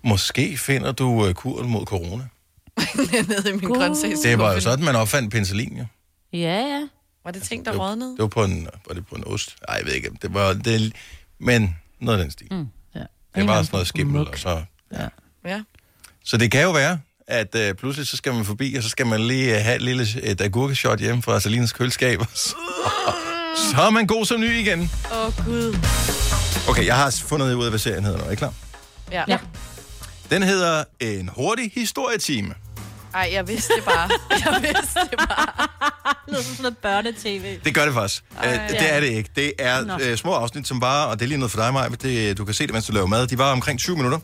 Måske finder du uh, kuren mod corona. nede i min grøntsagsskuffe. Det var jo sådan, man opfandt penicillin, jo. Ja, ja. Var det ting, der Det var, rådnede? det var på en, var det på en ost? Nej, jeg ved ikke. Det var, det, men noget af den stil. Mm. Ja. Det var sådan noget skimmel, og så... Ja. Så det kan jo være, at uh, pludselig så skal man forbi, og så skal man lige uh, have et lille et agurkeshot hjemme fra Salines køleskab. Så, så er man god som ny igen. Åh, oh, Gud. Okay, jeg har fundet ud af, hvad serien hedder nu. Er I klar? Ja. Ja. Den hedder En hurtig historietime. Ej, jeg vidste det bare. Jeg vidste det bare. Det lyder som sådan noget børnetv. Det gør det faktisk. Ej, det er det ikke. Det er Nå. øh, små afsnit, som bare, og det er lige noget for dig, Maja, det, du kan se det, mens du laver mad. De var omkring 20 minutter.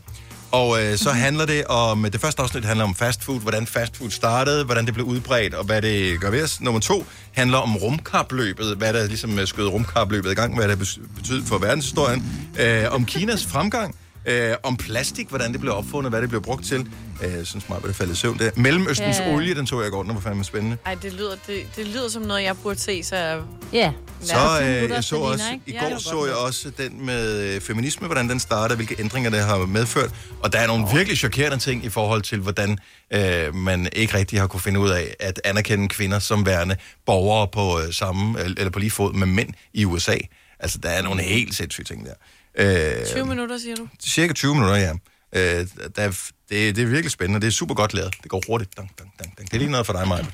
Og øh, så handler det om, det første afsnit handler om fast food, hvordan fast food startede, hvordan det blev udbredt, og hvad det gør ved os. Nummer to handler om rumkapløbet, hvad der ligesom øh, skød rumkapløbet i gang, hvad det betyder for verdenshistorien. Øh, om Kinas fremgang, øh, om plastik, hvordan det blev opfundet, hvad det blev brugt til. Øh, jeg synes meget, at det faldt i søvn. Det. Mellemøstens Ja. olie, den tog jeg i går, den var fandme spændende. Ej, det lyder, det, det lyder som noget, jeg burde se, så. Ja. Så øh, jeg så også, i går så jeg også den med øh, feminisme, hvordan den startede, hvilke ændringer det har medført. Og der er nogle virkelig chokerende ting i forhold til, hvordan øh, man ikke rigtig har kunne finde ud af at anerkende kvinder som værende borgere på øh, samme, eller på lige fod med mænd i USA. Altså, der er nogle helt sindssyge ting der. Øh, 20 minutter, siger du? Cirka 20 minutter, ja. Øh, der er, det, det er virkelig spændende. Det er super godt lavet. Det går hurtigt. Dang, dang, dang, dang. Det er lige noget for dig, Maja.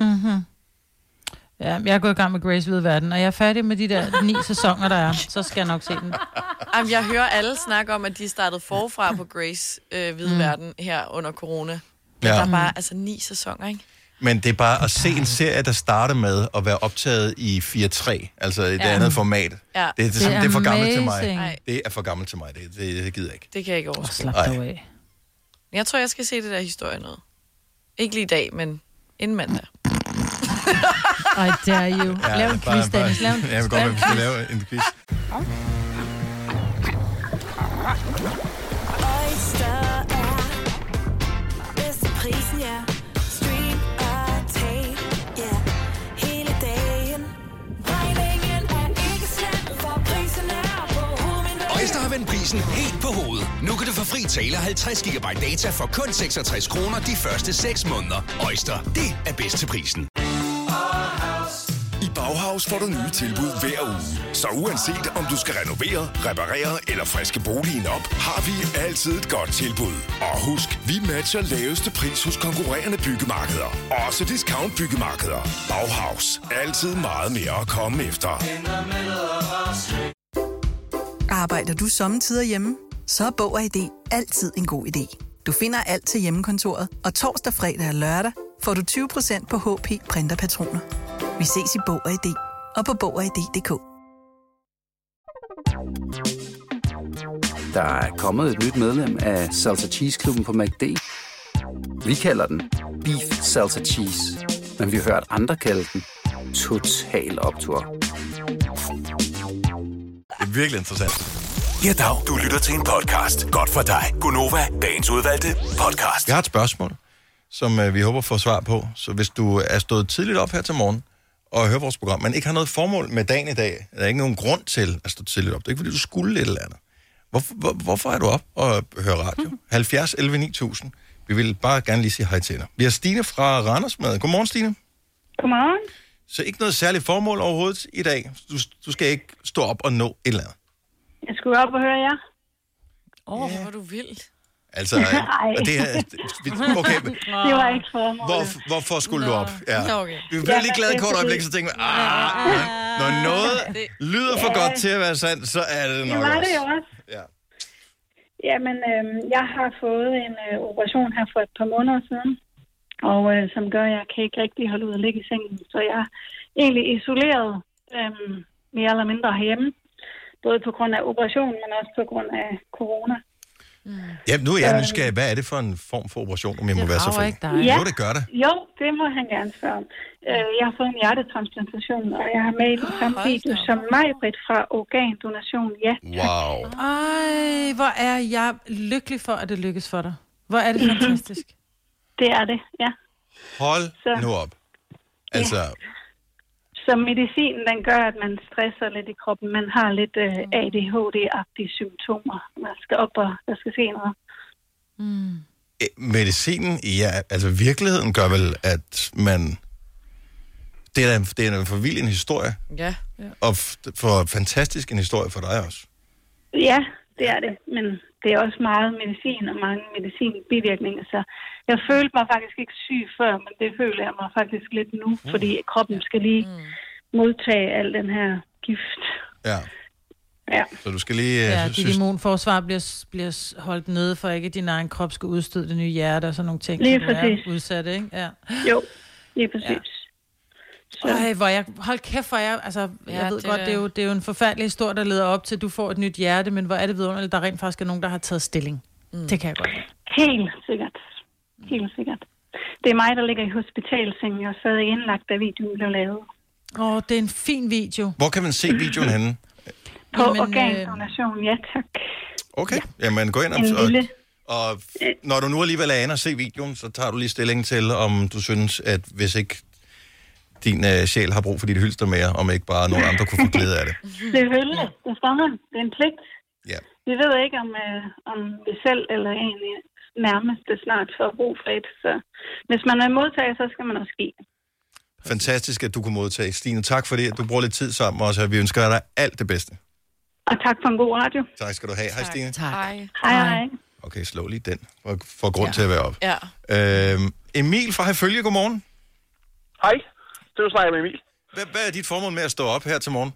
Mm-hmm. Ja, jeg er gået i gang med Grace Hvide Verden, og jeg er færdig med de der ni sæsoner, der er. Så skal jeg nok se den. Jamen, jeg hører alle snakke om, at de startede forfra på Grace øh, Hvide mm. Verden her under corona. Ja. Ja. Der er bare altså ni sæsoner, ikke? Men det er bare at se en serie, der starter med at være optaget i 4.3, altså i det Ja. andet format. Ja. Det, er, det, det, det er for gammelt til mig. Nej. Det er for gammelt til mig. Det, det, det gider jeg ikke. Det kan jeg ikke overskue. slap dog af. Jeg tror, jeg skal se det der historie noget. Ikke lige i dag, men inden mandag. I dare you. Ja, Lav en bare- quiz, Dennis. Lav en jeg vil godt, at vi skal lave en quiz. Oyster er bedst til prisen, ja. Hovedet. Har vendt prisen helt på hovedet. Nu kan du få fri tale 50 GB data for kun 66 kroner de første 6 måneder. Øjster, det er bedst til prisen. I Bauhaus får du nye tilbud hver uge. Så uanset om du skal renovere, reparere eller friske boligen op, har vi altid et godt tilbud. Og husk, vi matcher laveste pris hos konkurrerende byggemarkeder. Også discount byggemarkeder. Bauhaus. Altid meget mere at komme efter. Arbejder du sommetider hjemme? Så er Bog og ID altid en god idé. Du finder alt til hjemmekontoret, og torsdag, fredag og lørdag får du 20% på HP printerpatroner. Vi ses i Bog og ID og på Bog og ID.dk. Der er kommet et nyt medlem af Salsa Cheese Klubben på MACD. Vi kalder den Beef Salsa Cheese, men vi har hørt andre kalde den Total Optor. Det er virkelig interessant. Ja, dag. Du lytter til en podcast. Godt for dig. Gunova, dagens udvalgte podcast. Jeg har et spørgsmål, som øh, vi håber at få svar på. Så hvis du er stået tidligt op her til morgen og hører vores program, men ikke har noget formål med dagen i dag, der er ikke nogen grund til at stå tidligt op. Det er ikke, fordi du skulle et eller andet. Hvorfor, hvor, hvorfor er du op og hører radio? 70 11 9000. Vi vil bare gerne lige sige hej til dig. Vi har Stine fra Randers med. Godmorgen, Stine. Godmorgen. Så ikke noget særligt formål overhovedet i dag. Du, du skal ikke stå op og nå et eller andet. Jeg skulle op og høre jer. Åh, oh, hvor er du vild. Altså, og det er, okay, Det var ikke formålet. hvor, hvorfor skulle du op? Ja. Nå, okay. Vi Ja, lige glade et det er kort øjeblik, så tænker vi, ah, når noget lyder for godt til at være sandt, så er det Det nok var også. det jo også. Ja. Jamen, øh, jeg har fået en øh, operation her for et par måneder siden, og øh, som gør, at jeg kan ikke rigtig holde ud og ligge i sengen. Så jeg er egentlig isoleret øh, mere eller mindre herhjemme, både på grund af operationen, men også på grund af corona. Ja, nu er jeg nysgerrig. Hvad er det for en form for operation, om jeg må være så fri? Ja. Jo, det gør det. Jo, det må han gerne spørge om. Øh, Jeg har fået en hjertetransplantation, og jeg har med i den samme video som mig, Britt, fra Organdonation. Ja. Wow. Ej, hvor er jeg lykkelig for, at det lykkes for dig. Hvor er det fantastisk. Det er det, ja. Hold Så- nu op. Altså, Så medicinen, den gør, at man stresser lidt i kroppen. Man har lidt øh, ADHD-agtige symptomer. Man skal op, og der skal ske noget. eh, medicinen, ja, altså virkeligheden gør vel, at man... Det er, det er en for vild en historie, Ja. og f- for fantastisk en historie for dig også. Ja, det er det. Men det er også meget medicin og mange medicinbivirkninger. Så jeg følte mig faktisk ikke syg før, men det føler jeg mig faktisk lidt nu, Mm. fordi kroppen skal lige modtage al den her gift. Ja. Ja. Så du skal lige... øh, Ja, synes- dit immunforsvar bliver, bliver holdt nede, for ikke at din egen krop skal udstøde det nye hjerte og sådan nogle ting. Lige så præcis. er udsat, ikke? Ja. Jo, lige præcis. Ja. Ej, hvor jeg, hold kæft, for jeg, altså, Ja, jeg ved det godt, det er, jo, det er jo en forfærdelig historie, der leder op til, at du får et nyt hjerte, men hvor er det vidunderligt, der rent faktisk er nogen, der har taget stilling. Mm. Det kan jeg godt. Helt sikkert. Helt sikkert. Det er mig, der ligger i hospitalsengen, og så er jeg indlagt, da videoen blev lavet. Åh, oh, det er en fin video. Hvor kan man se videoen henne? På Jamen, Jamen, organdonation, ja tak. Okay, jamen gå ind og, En og, lille. og når du nu alligevel er inde og se videoen, så tager du lige stilling til, om du synes, at hvis ikke din øh, sjæl har brug for dit hylster mere, om ikke bare nogen andre kunne få glæde af det. Selvfølgelig, det skal man. Det er en pligt. Ja. Vi ved ikke, om, øh, om vi selv eller en øh, nærmeste snart får brug for et. Så hvis man er modtager, så skal man også give. Fantastisk, at du kunne modtage. Stine, tak for det, at du bruger lidt tid sammen med os, og vi ønsker dig alt det bedste. Og tak for en god radio. Tak skal du have. Hej, Stine. Tak. Hej. Hej, hej. Okay, slå lige den, for, for grund ja. til at være op. Ja. Øhm, Emil fra Herfølge, godmorgen. Hej, det er snakker med Emil. Hvad, hvad er dit formål med at stå op her til morgen?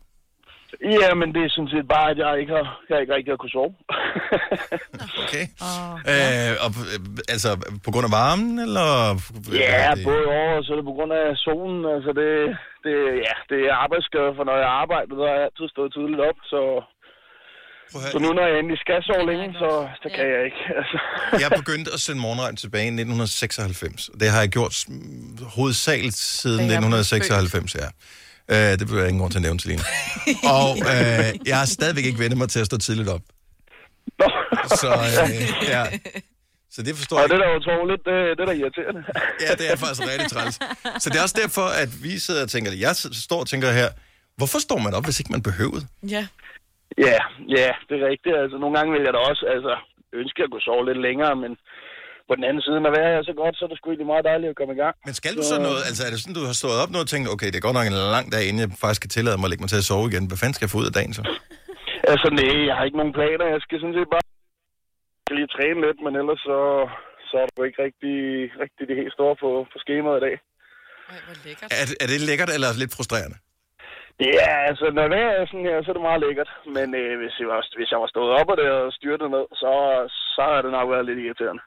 Ja, men det er sådan set bare, at jeg ikke har, jeg ikke rigtig har kunnet sove. Okay. Oh, ja. øh, og, øh, altså, på grund af varmen, eller? Ja, det- både over, og så er det på grund af solen. Altså, det, det, ja, det er arbejdsskade, for når jeg arbejder, der har jeg altid stået tidligt op, så... Så nu, når jeg endelig skal sove længe, så, så kan jeg ikke. Altså. Jeg begyndte at sende morgenregn tilbage i 1996. Det har jeg gjort hovedsageligt siden Da jeg blev 1996, ja. Øh, det bliver jeg ingen grund til at nævne til lige nu. Og øh, jeg har stadigvæk ikke vendt mig til at stå tidligt op. Så, øh, ja. Så det forstår Og jeg det der er utroligt, det, det er da irriterende. Ja, det er faktisk rigtig træls. Så det er også derfor, at vi sidder og tænker, jeg står og tænker her, hvorfor står man op, hvis ikke man behøvede? Ja. Ja, ja, det er rigtigt. Altså, nogle gange vil jeg da også altså, ønske, at kunne sove lidt længere, men på den anden side, når vejret er så godt, så er det sgu egentlig meget dejligt at komme i gang. Men skal du så noget, altså er det sådan, du har stået op nu og tænkt, okay, det er godt nok en lang dag, inden jeg faktisk kan tillade mig at lægge mig til at sove igen. Hvad fanden skal jeg få ud af dagen så? Altså, nej, jeg har ikke nogen planer. Jeg skal sådan set bare jeg skal lige træne lidt, men ellers så, så er det jo ikke rigtig, rigtig det helt store på, på skemaet i dag. Er, er det lækkert eller lidt frustrerende? Ja, altså, når vejret er sådan her, så er det meget lækkert. Men øh, hvis, jeg var, hvis jeg var stået op og det og styrtet ned, så, så har det nok været lidt irriterende.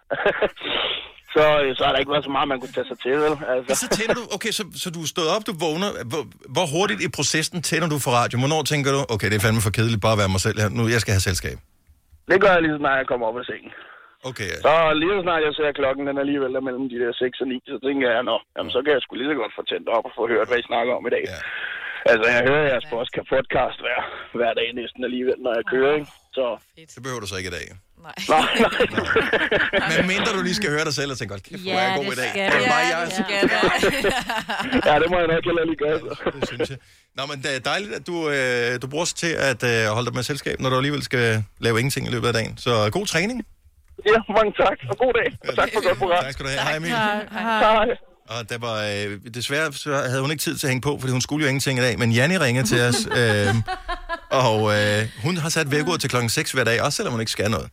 så, øh, så har der ikke været så meget, man kunne tage sig til, vel? Altså. Så tænder du, okay, så, så du er stået op, du vågner. Hvor, hvor hurtigt i processen tænder du for radio? Hvornår tænker du, okay, det er fandme for kedeligt bare at være mig selv her. Nu, jeg skal have selskab. Det gør jeg lige så snart, jeg kommer op af sengen. Okay. Så lige så snart jeg ser klokken, den er alligevel er mellem de der 6 og 9, så tænker jeg, nå, jamen, så kan jeg sgu lige så godt få tændt op og få hørt, hvad I snakker om i dag. Ja. Altså, jeg hører jeres podca- podcast hver, hver dag næsten alligevel, når jeg kører, ikke? Så... Det behøver du så ikke i dag. Nej, nej. Men mindre du lige skal høre dig selv og tænke, godt kæft, hvor er jeg god i dag. Det Ja, jeg. det skal ja, det må jeg nok heller lige gøre. Så. Det synes jeg. Nå, men det er dejligt, at du, øh, du bruger sig til at øh, holde dig med selskab, når du alligevel skal lave ingenting i løbet af dagen. Så god træning. Ja, mange tak, og god dag. Og tak for godt program. Tak skal du have. Hej, Emil. Hej. Og der var, øh, desværre så havde hun ikke tid til at hænge på, fordi hun skulle jo ingenting i dag. Men Janni ringede til os, øh, og øh, hun har sat vækkeuret til klokken 6 hver dag, også selvom hun ikke skal noget.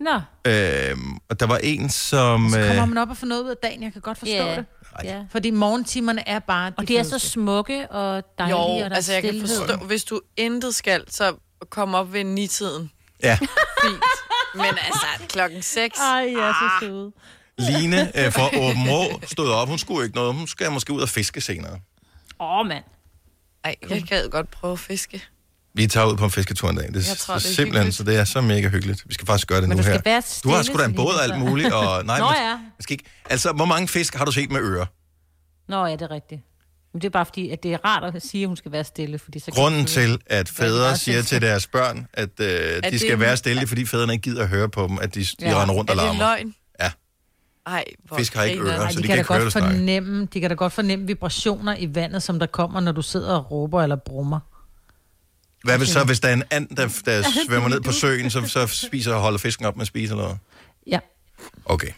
Nå. Øh, og der var en, som... Så kommer Øh, man op og får noget ud af dagen. Jeg kan godt forstå Ja. det. Ja. Fordi morgentimerne er bare... Og de er så smukke og dejlige, Jo, og der er altså jeg kan stilhed. forstå, hvis du intet skal, så kom op ved ni-tiden. Ja. Fint. Men altså, klokken 6. Ej, jeg er så søde. Line øh, fra Åben Rå stod op. Hun skulle ikke noget. Hun skal måske ud og fiske senere. Åh, oh, mand. Ej, jeg gad godt prøve at fiske. Vi tager ud på en fisketur en dag. Det er, Jeg tror, det er er simpelthen, hyggeligt. så det er så mega hyggeligt. Vi skal faktisk gøre det Men nu her. du har sgu da en båd og alt muligt. Og, nej, Nå men, ja. jeg skal ikke, altså, hvor mange fisk har du set med ører? Nå ja, det er rigtigt. Men det er bare fordi, at det er rart at sige, at hun skal være stille. Fordi så Grunden til, at fædre siger til deres børn, at øh, de det- skal være stille, fordi fædrene ikke gider at høre på dem, at de, de Ja. render rundt og Er det larmer. løgn? Ej, hvor Fisk har ikke griner. ører, Ej, så de, de kan kan da ikke høre godt dig snakke. fornemme, de kan da godt fornemme vibrationer i vandet, som der kommer, når du sidder og råber eller brummer. Hvad vil så, hvis der er en and, der, der svømmer ned på søen, så, så spiser og holder fisken op med at spise eller noget? Ja. Okay.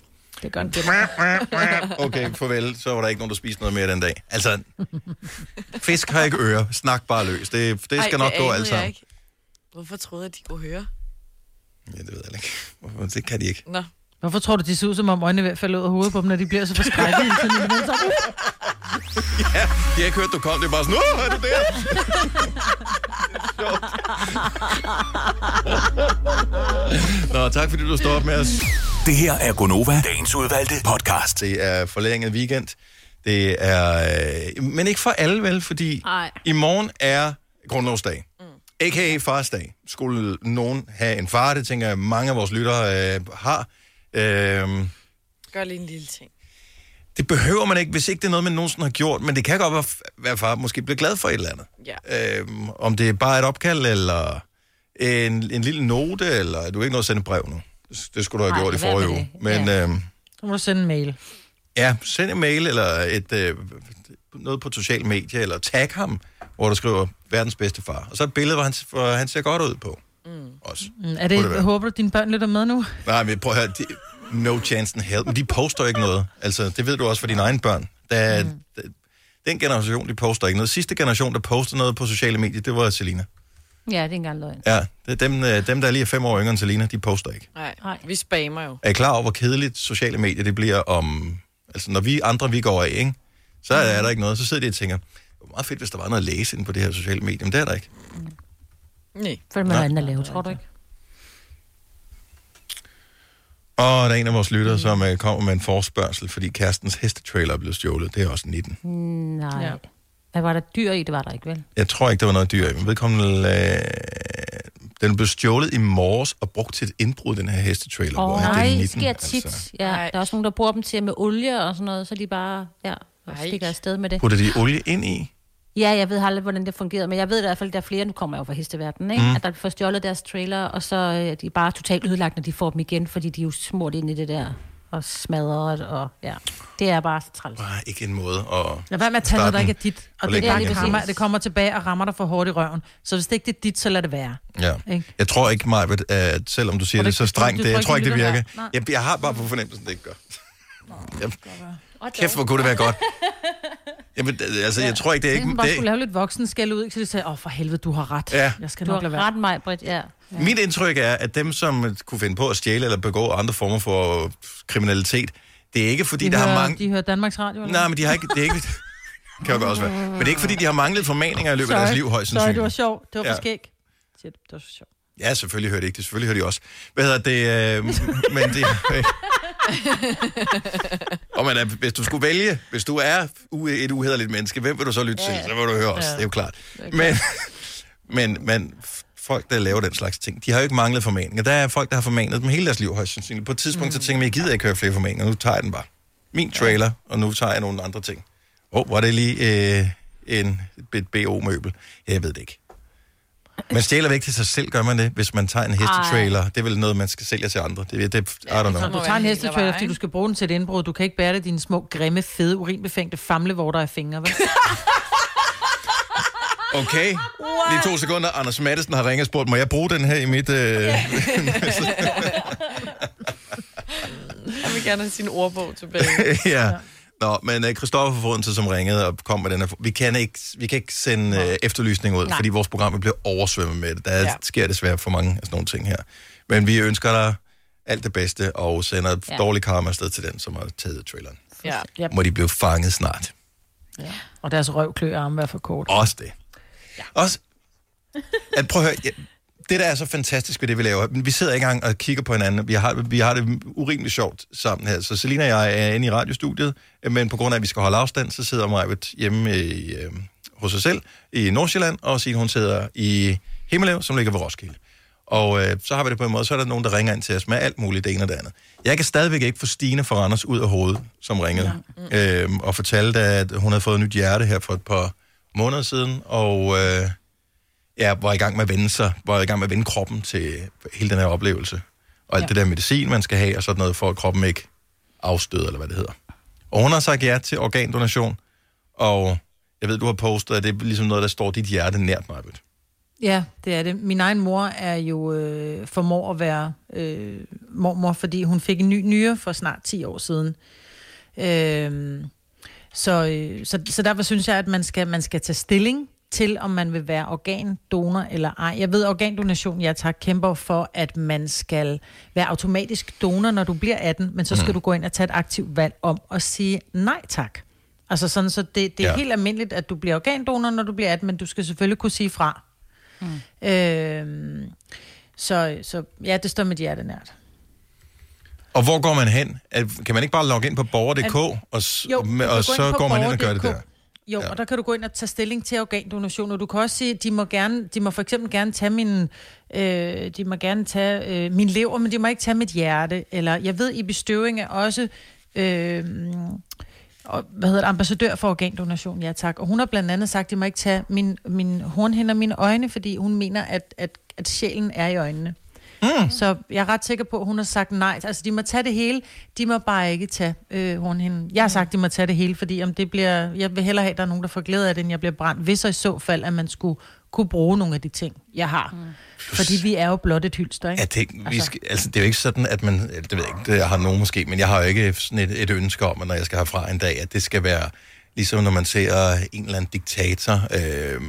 Det gør den. Okay, farvel. Så var der ikke nogen, der spiste noget mere den dag. Altså, fisk har ikke ører. Snak bare løs. Det, det Ej, skal nok gå anede alt jeg sammen. ikke. Hvorfor troede jeg, at de kunne høre? Ja, det ved jeg ikke. Hvorfor? Det kan de ikke. Nå. Hvorfor tror du, de ser ud, som om øjnene er ved at falde ud af hovedet på dem, når de bliver så forskrækket? hele tiden? Men så- Ja, de har ikke hørt, du kom. Det er bare sådan, Åh, er du der? Nå, tak fordi du står op med os. Det her er Gonova, dagens udvalgte podcast. Det er forlænget weekend. Det er... Øh, men ikke for alle, vel? Fordi Ej. i morgen er grundlovsdag. Mm. A.k.a. farsdag. Skulle nogen have en far? Det tænker jeg, mange af vores lyttere øh, har. Øh, Gør lige en lille ting. det behøver man ikke, hvis ikke det er noget, man nogensinde har gjort. Men det kan godt være, være far måske bliver glad for et eller andet. Ja. Øhm, om det er bare et opkald, eller en, en lille note, eller du er ikke noget at sende brev nu. Det skulle du have Nej, gjort i forrige uge. det. Men Ja. øhm, Så må du sende en mail. ja, send en mail, eller et, øh, noget på social medie, eller tag ham, hvor du skriver, verdens bedste far. Og så et billede, hvor han, hvor han ser godt ud på. Mm. Også. Mm, er det det, jeg håber du, dine børn lytter med nu? Nej, men prøv at høre, de, no chance in hell. Men de poster ikke noget. Altså, det ved du også for dine egne børn. Der, mm. Den generation, de poster ikke noget. Sidste generation, der postede noget på sociale medier, det var Selina. Ja, det er ikke engang løgn. Ja, det er dem, øh, dem, der er lige er fem år yngre end Selina, de poster ikke. Nej, Nej, vi spammer jo. Er I klar over, hvor kedeligt sociale medier det bliver om... Altså, når vi andre, vi går af, ikke? Så er der ikke noget. Så sidder de og tænker, det var meget fedt, hvis der var noget at læse inde på det her sociale medie. Men det er der ikke. Nej. For man har andet at lave, tror du ikke? Og der er en af vores lyttere, som uh, kommer med en forspørgsel, fordi kærestens hestetrailer er blevet stjålet. Det er også 19. Mm, Nej. Ja. Hvad var der dyr i? Det var der ikke, vel? Jeg tror ikke, der var noget dyr i. Men vedkommende, øh, den blev stjålet i morges og brugt til et indbrud, den her hestetrailer. Åh, hvor oh, det nej, det 19, sker tit. Altså. Ja, der er også nogen, der bruger dem til med olie og sådan noget, så de bare ja, og stikker afsted med det. Putter de olie ind i? Ja, jeg ved aldrig, hvordan det fungerede, men jeg ved i hvert fald, at der er flere, nu kommer jeg jo fra hesteverdenen, ikke? Mm. At der får stjålet deres trailer, og så øh, de er bare totalt ødelagt, når de får dem igen, fordi de er jo smurt ind i det der og smadret, og ja, det er bare så træls. Bare ikke en måde at... Lad være med at tage noget, der ikke er dit, og det, bare igen. rammer, det kommer tilbage og rammer dig for hårdt i røven. Så hvis det ikke er dit, så lad det være. Ja. Ikke? Jeg tror ikke, Majbet, at selvom du siger du det så strengt, det, jeg tror tror ikke, det det virker. Jeg, jeg har bare på fornemmelsen, det ikke gør. Jeg, kæft, hvor kunne det være godt. Jamen, altså, jeg tror ikke, det er Ikke, ikke... bare Det, skulle lave lidt voksen skæld ud, ikke? så de sagde, åh for helvede, du har ret. Ja. Jeg skal Du nok har lade være. ret, mig, Britt, ja. Mit indtryk er, at dem, som kunne finde på at stjæle eller begå andre former for kriminalitet, det er ikke fordi, de der hører, har mange... De hører Danmarks Radio, eller? Nej, men de har ikke... Det er ikke kan jo godt også være. Men det er ikke fordi, de har manglet formaninger i løbet af deres liv, højst Sorry, det var sandsynligt. sjovt. Det var for Ja. skæg. Siger du, Det var så sjovt. Ja, selvfølgelig hører de ikke det. Selvfølgelig hører de også. Hvad hedder det? Øh, men det... Øh. Og man er, hvis du skulle vælge, hvis du er et uhederligt menneske, hvem vil du så lytte til? Så vil du høre os. Ja. Det er jo klart. Men, men, men folk, der laver den slags ting, de har jo ikke manglet formaninger. Der er folk, der har formanet dem hele deres liv, højst sandsynligt. På et tidspunkt, så tænker man, jeg gider ikke høre flere formaninger. Nu tager jeg den bare. Min trailer, og nu tager jeg nogle andre ting. Åh, oh, var det lige øh, en, et BO-møbel? Ja, jeg ved det ikke. Man stjæler væk til sig selv, gør man det, hvis man tager en hestetrailer. Det er vel noget, man skal sælge til andre. Det, det, I don't Så know. du tager en hestetrailer, fordi du skal bruge den til et indbrud. Du kan ikke bære det dine små, grimme, fede, urinbefængte famlevorter af fingre, vel? Okay, lige to sekunder. Anders Mattesen har ringet og spurgt, må jeg bruge den her i mit... Øh... Jeg vil gerne have sin ordbog tilbage. ja. Nå, men uh, Christoffer Fodense, som ringede og kom med den her... Vi kan ikke, vi kan ikke sende uh, efterlysning ud, Nej. fordi vores program bliver oversvømmet med det. Der ja. Ja. sker desværre for mange af sådan nogle ting her. Men vi ønsker dig alt det bedste, og sender et Ja. ja. dårligt karma afsted til den, som har taget traileren. Ja. Yep. Må de blive fanget snart. Og deres røvklø arme være for kort. Også det. Ja. Også, at prøv at høre, ja, det der er så fantastisk ved det, vi laver, vi sidder ikke engang og kigger på hinanden, vi har, vi har det urimeligt sjovt sammen her. Så Selina og jeg er inde i radiostudiet, men på grund af, at vi skal holde afstand, så sidder Majbet hjemme i, øh, hos sig selv i Nordsjælland, og Signe, hun sidder i Himmelev, som ligger ved Roskilde. Og øh, så har vi det på en måde, så er der nogen, der ringer ind til os med alt muligt, det ene og det andet. Jeg kan stadigvæk ikke få Stine fra Randers ud af hovedet, som ringede, ja. øh, og fortalte, at hun havde fået et nyt hjerte her for et par måneder siden, og øh, ja, var i gang med at vende sig, var i gang med at vende kroppen til hele den her oplevelse. Og alt ja. det der medicin, man skal have, og sådan noget, for at kroppen ikke afstøder, eller hvad det hedder. Og hun har sagt ja til organdonation, og jeg ved, du har postet, at det er ligesom noget, der står dit hjerte nært mig. Ja, det er det. Min egen mor er jo øh, formår at være øh, mormor, fordi hun fik en ny nyre for snart 10 år siden. Øh, så, øh, så, så derfor synes jeg, at man skal, man skal tage stilling til, om man vil være organdonor eller ej. Jeg ved, organdonation, jeg tager kæmper for, at man skal være automatisk donor, når du bliver 18, men så skal Mhm. du gå ind og tage et aktivt valg om at sige nej tak. Altså sådan, så det, det er Ja. helt almindeligt, at du bliver organdonor, når du bliver 18, men du skal selvfølgelig kunne sige fra. Mm. Øh, så, så ja, det står mit hjerte nært. Og hvor går man hen? Kan man ikke bare logge ind på borger.dk, og, Jo, og gå så går man ind og gør det der? Jo, ja. og der kan du gå ind og tage stilling til organdonation, og du kan også sige, de må, gerne, de må for eksempel gerne tage min, øh, de må gerne tage øh, min lever, men de må ikke tage mit hjerte. Eller jeg ved, i bestøving er også øh, og, hvad hedder det, ambassadør for organdonation, ja tak. Og hun har blandt andet sagt, at de må ikke tage min, min hornhinder og mine øjne, fordi hun mener, at, at, at sjælen er i øjnene. Mm. Så jeg er ret sikker på, at hun har sagt nej. Altså, de må tage det hele. De må bare ikke tage øh, hornhinden. Jeg har sagt, at de må tage det hele, fordi om det bliver, jeg vil hellere have, at der er nogen, der får glæde af det, end jeg bliver brændt. Hvis og i så fald, at man skulle kunne bruge nogle af de ting, jeg har. Mm. Fordi vi er jo blot et hylster, ikke? Ja, det, vi skal, altså, det er jo ikke sådan, at man... Det ved jeg ikke, det jeg har nogen måske, men jeg har jo ikke sådan et, et ønske om, at når jeg skal herfra en dag, at det skal være ligesom når man ser en eller anden diktator, øh,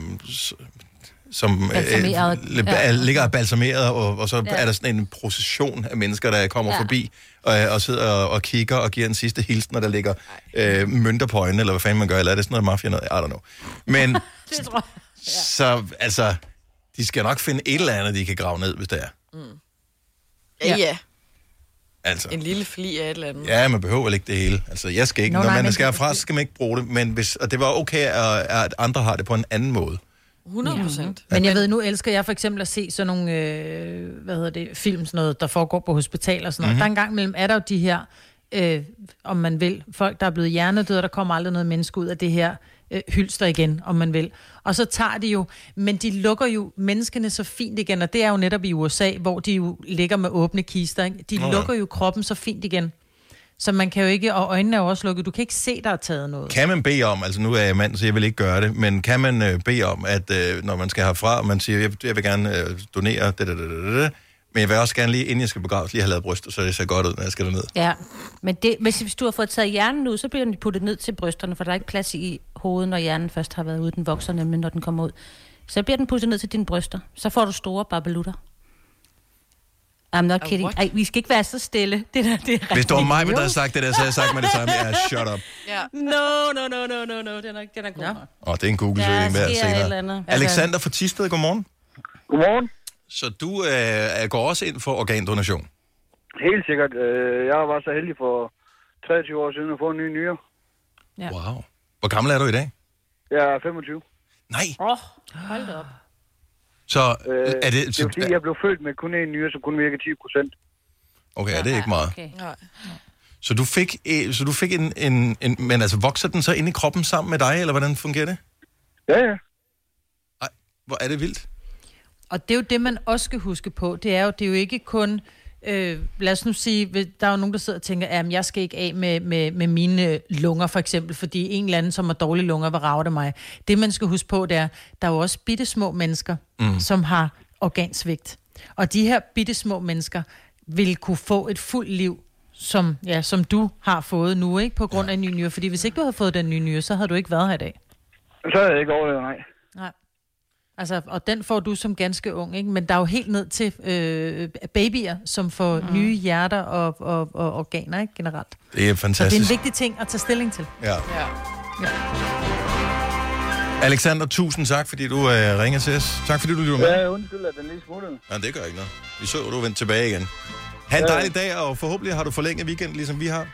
som Balsameret, øh, ja. ligger balsameret, og, og så Ja. ja. er der sådan en procession af mennesker, der kommer Ja. ja. forbi og, og sidder og, og kigger og giver en sidste hilsen, når der ligger øh, mønter på øjnene, eller hvad fanden man gør, eller er det sådan noget mafia noget? I don't know. Men Det tror jeg. så, altså, de skal nok finde et eller andet, de kan grave ned, hvis det er. Ja, ja. Altså. En lille fli af et eller andet. Ja, man behøver ikke det hele. Altså, jeg skal ikke. Nå, Når nej, man men skal herfra, så skal man ikke bruge det. Men hvis, og det var okay, at, at andre har det på en anden måde. 100 procent. Men jeg ved, nu elsker jeg for eksempel at se sådan nogle, øh, hvad hedder det, film, sådan noget, der foregår på hospitaler og sådan noget. Mhm. Mm-hmm. Der er en gang imellem, er der jo de her, øh, om man vil, folk, der er blevet hjernedøde, og der kommer aldrig noget menneske ud af det her øh, hylster igen, om man vil. Og så tager de jo, men de lukker jo menneskene så fint igen, og det er jo netop i USA, hvor de jo ligger med åbne kister. Ikke? De ja. lukker jo kroppen så fint igen. Så man kan jo ikke, og øjnene er også lukket, du kan ikke se, der er taget noget. Kan man bede om, altså nu er jeg mand, så jeg vil ikke gøre det, men kan man øh, bede om, at øh, når man skal herfra, og man siger, jeg, jeg vil gerne øh, donere, det, det, det, det, det, men jeg vil også gerne lige, inden jeg skal begraves, lige have lavet bryster, så det ser godt ud, når jeg skal derned. Ja, men det, hvis, hvis du har fået taget hjernen ud, så bliver den puttet ned til brysterne, for der er ikke plads i hovedet, når hjernen først har været ude. Den vokser nemlig, når den kommer ud. Så bliver den puttet ned til dine bryster. Så får du store babelutter. I'm not kidding. Ej, vi skal ikke være så stille. Det der, det er Hvis det var mig, der havde sagt det der, så havde jeg sagt med det samme, ja, shut up. Ja. No, no, no, no, no, no. Den er, den er god nok. Og det er en Google-søgning et eller senere. andet. Alexander fra Tisted, godmorgen. Godmorgen. Så du øh, går også ind for organdonation? Helt sikkert. Øh, Jeg var så heldig for 23 år siden at få en ny nyre. Ja. Wow. Hvor gammel er du i dag? Jeg er 25. Nej. Åh, oh, hold op. Så Øh, er det... det er Så, fordi, jeg blev født med kun en nyre, som kun virker 10 procent. okay, er det ikke meget? Okay. Nej. Så du fik, øh, så du fik en, en, en... Men altså, vokser den så ind i kroppen sammen med dig, eller hvordan fungerer det? Ja, ja. Hvor er det vildt? Og det er jo det, man også skal huske på. Det er jo, det er jo ikke kun... Øh, lad os nu sige, der er jo nogen, der sidder og tænker, at jeg skal ikke af med, med, med mine lunger, for eksempel, fordi en eller anden, som har dårlige lunger, vil rave mig. Det, man skal huske på, det er, der er jo også bitte små mennesker, mm. som har organsvigt. Og de her bitte små mennesker vil kunne få et fuldt liv, som, ja, som du har fået nu, ikke på grund ja. af en ny nyre. Fordi hvis ikke du havde fået den nye nyre, så havde du ikke været her i dag. Så er jeg ikke overlevet, nej. Nej. Altså, og den får du som ganske ung, ikke? Men der er jo helt ned til øh, babyer, som får mm. nye hjerter og, og, og organer, ikke? Generelt. Det er Så det er fantastisk. en vigtig ting at tage stilling til. Ja. Ja. Alexander, tusind tak, fordi du øh, ringer til os. Tak, fordi du lytter med. Ja, undskyld, at den lige smuttede. Ja, det gør ikke noget. Vi så, at du er vendt tilbage igen. Ha' en Ja. dejlig dag, og forhåbentlig har du forlænget weekend, ligesom vi har.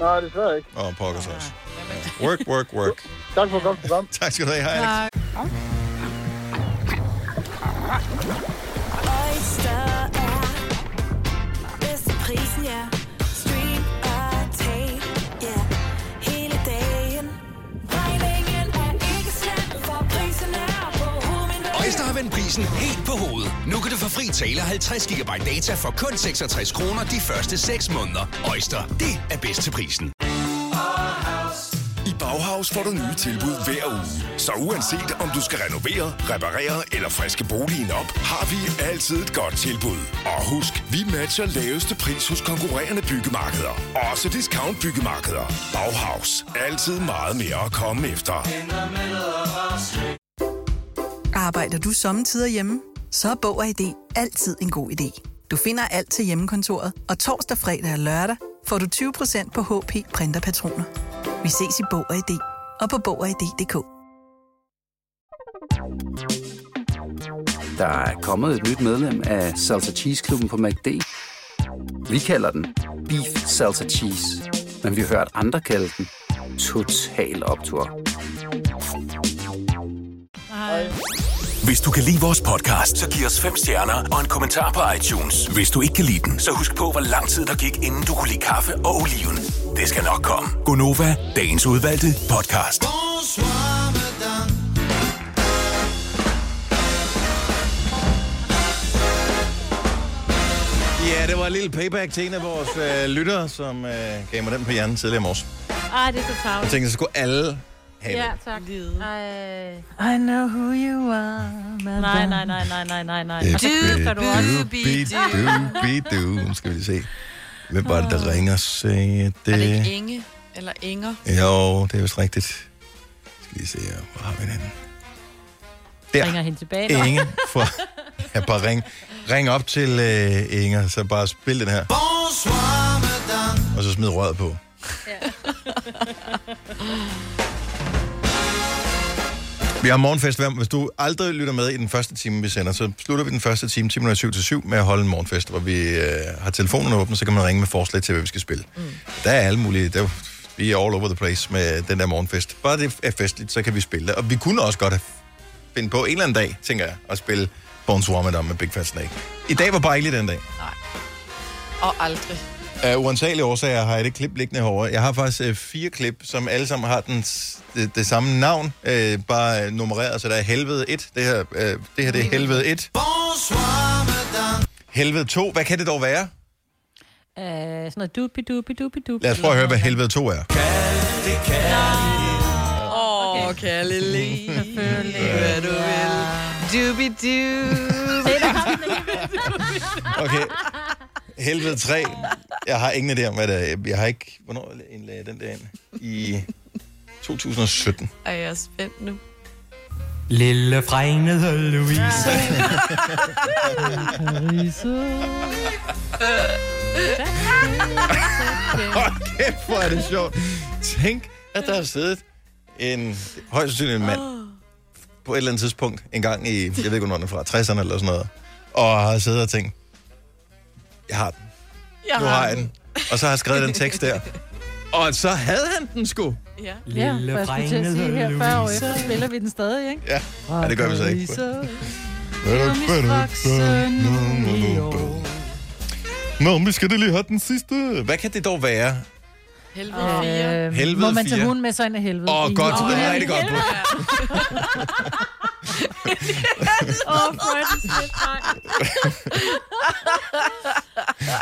Nej, desværre ikke. Og pokker os også. Work, work, work. Tak for godt program. tak skal du have. Hej, Alex. Oyster er bedst til prisen, ja. Stream og tag, ja. Hele dagen. Regningen er ikke slem, for prisen er på hovedet. Oyster har vendt prisen helt på hovedet. Nu kan du få fri tale 50 GB data for kun 66 kroner de første 6 måneder. Oyster, det er bedst til prisen. Bauhaus får du nye tilbud hver uge. Så uanset om du skal renovere, reparere eller friske boligen op, har vi altid et godt tilbud. Og husk, vi matcher laveste pris hos konkurrerende byggemarkeder. Også discount byggemarkeder. Bauhaus. Altid meget mere at komme efter. Arbejder du sommetider hjemme? Så er Bog og ID altid en god idé. Du finder alt til hjemmekontoret, og torsdag, fredag og lørdag får du 20% på HP Printerpatroner. Vi ses i Bog og ID og på Bog og ID.dk. Der er kommet et nyt medlem af Salsa Cheese Klubben på MACD. Vi kalder den Beef Salsa Cheese, men vi har hørt andre kalde den Total Optor. Hej. Hvis du kan lide vores podcast, så giv os fem stjerner og en kommentar på iTunes. Hvis du ikke kan lide den, så husk på, hvor lang tid der gik, inden du kunne lide kaffe og oliven. Det skal nok komme. Gonova, dagens udvalgte podcast. Ja, det var en lille payback til en af vores øh, lyttere, som øh, gav mig den på hjernen tidligere i morges. Ej, det er så Jeg tavligt. tænkte, så skulle alle have Ja, tak. Ej. I know who you are, madame. Nej, nej, nej, nej, nej, nej, nej. Det Og så køber du også. Du-bi-du-bi-du. Nu skal vi lige se. Hvem var det, der ringer? Sagde det? Er det ikke Inge eller Inger? Jo, det er vist rigtigt. Skal lige se her. Hvor har vi den? Der. Ringer hende tilbage. nå. Inge fra... Ja, bare ring, ring op til uh, Inger, så bare spil den her. Og så smid røret på. Vi har morgenfest. Hvis du aldrig lytter med i den første time, vi sender, så slutter vi den første time, 7 til 7 med at holde en morgenfest, hvor vi øh, har telefonerne åbne, så kan man ringe med forslag til, hvad vi skal spille. Mm. Der er alle mulige... Der, vi er all over the place med den der morgenfest. Bare det er festligt, så kan vi spille det. Og vi kunne også godt finde på en eller anden dag, tænker jeg, at spille Bones Ramadan med Big Fat Snake. I dag var bare ikke lige den dag. Og aldrig. Af uansagelige årsager har jeg det klip liggende herovre. Jeg har faktisk øh, fire klip, som alle sammen har den, det, det samme navn, øh, bare øh, nummereret, så der er Helvede 1. Det her, øh, det her det er Helvede 1. Helvede 2. Hvad kan det dog være? Øh, sådan noget dubi dubi dubi dubi. Lad os prøve at høre, hvad Helvede 2 er. Åh, oh, kærlig lige. Hvad du vil. Dubi-du. Okay. Helvede 3. Jeg har ingen idé om, hvad det er. Jeg har ikke... Hvornår indlagde jeg den der ind? I 2017. Ej, jeg er spændt nu. Lille fregnede Louise. Hold kæft, hvor er det sjovt. Tænk, at der har siddet en højst sandsynlig en mand på et eller andet tidspunkt, en gang i, jeg ved ikke, hvornår den er fra, 60'erne eller sådan noget, og har siddet og tænkt, jeg har den. Jeg Nu har jeg den. Og så har jeg skrevet den tekst der. Og så havde han den sgu. Ja. Ja, for jeg skulle til at sige her 40 år efter, spiller vi den stadig, ikke? Ja, ja det gør vi så ikke. Nå, vi skal da lige have den sidste. Hvad kan det dog være? Helvede 4. Øh, Helvede må man tage fire. hunden med sig ind i helvede? Åh, I godt. julen? Det er rigtig godt. Åh, hvor er det slet,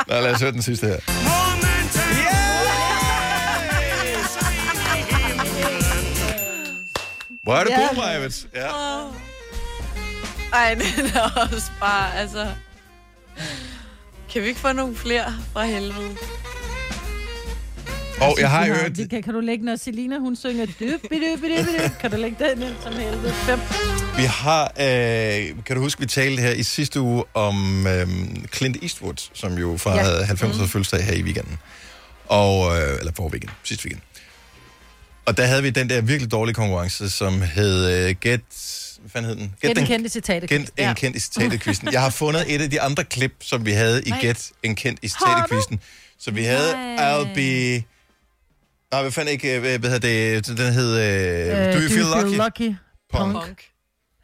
Nå, lad os høre den sidste her. Hvor er det Ja. god, Majvits? Ja. Ej, den er også bare, altså... Kan vi ikke få nogle flere fra helvede? Og jeg har hørt... det Kan, kan du lægge, når Selina, hun synger dubi dubi dubi, kan du lægge den ind som helvede? Fem. Vi har, øh, kan du huske, vi talte her i sidste uge om øh, Clint Eastwood, som jo fejrede Ja. ja. 90 års Mm. fødselsdag her i weekenden. Og, øh, eller for weekend, sidste weekend. Og der havde vi den der virkelig dårlige konkurrence, som hed øh, Get... Hvad fanden hed den? Gæt en kendt i citatet. Get en kendt i citatet-quizzen. Jeg har fundet et af de andre klip, som vi havde i Nej. Get en kendt i citatet-quizzen. Så vi havde. I'll be... Nej, hvad fanden ikke... øh, Hvad hedder det? Den hed... Øh, Øh, Do You Feel Lucky? lucky? Punk. Punk.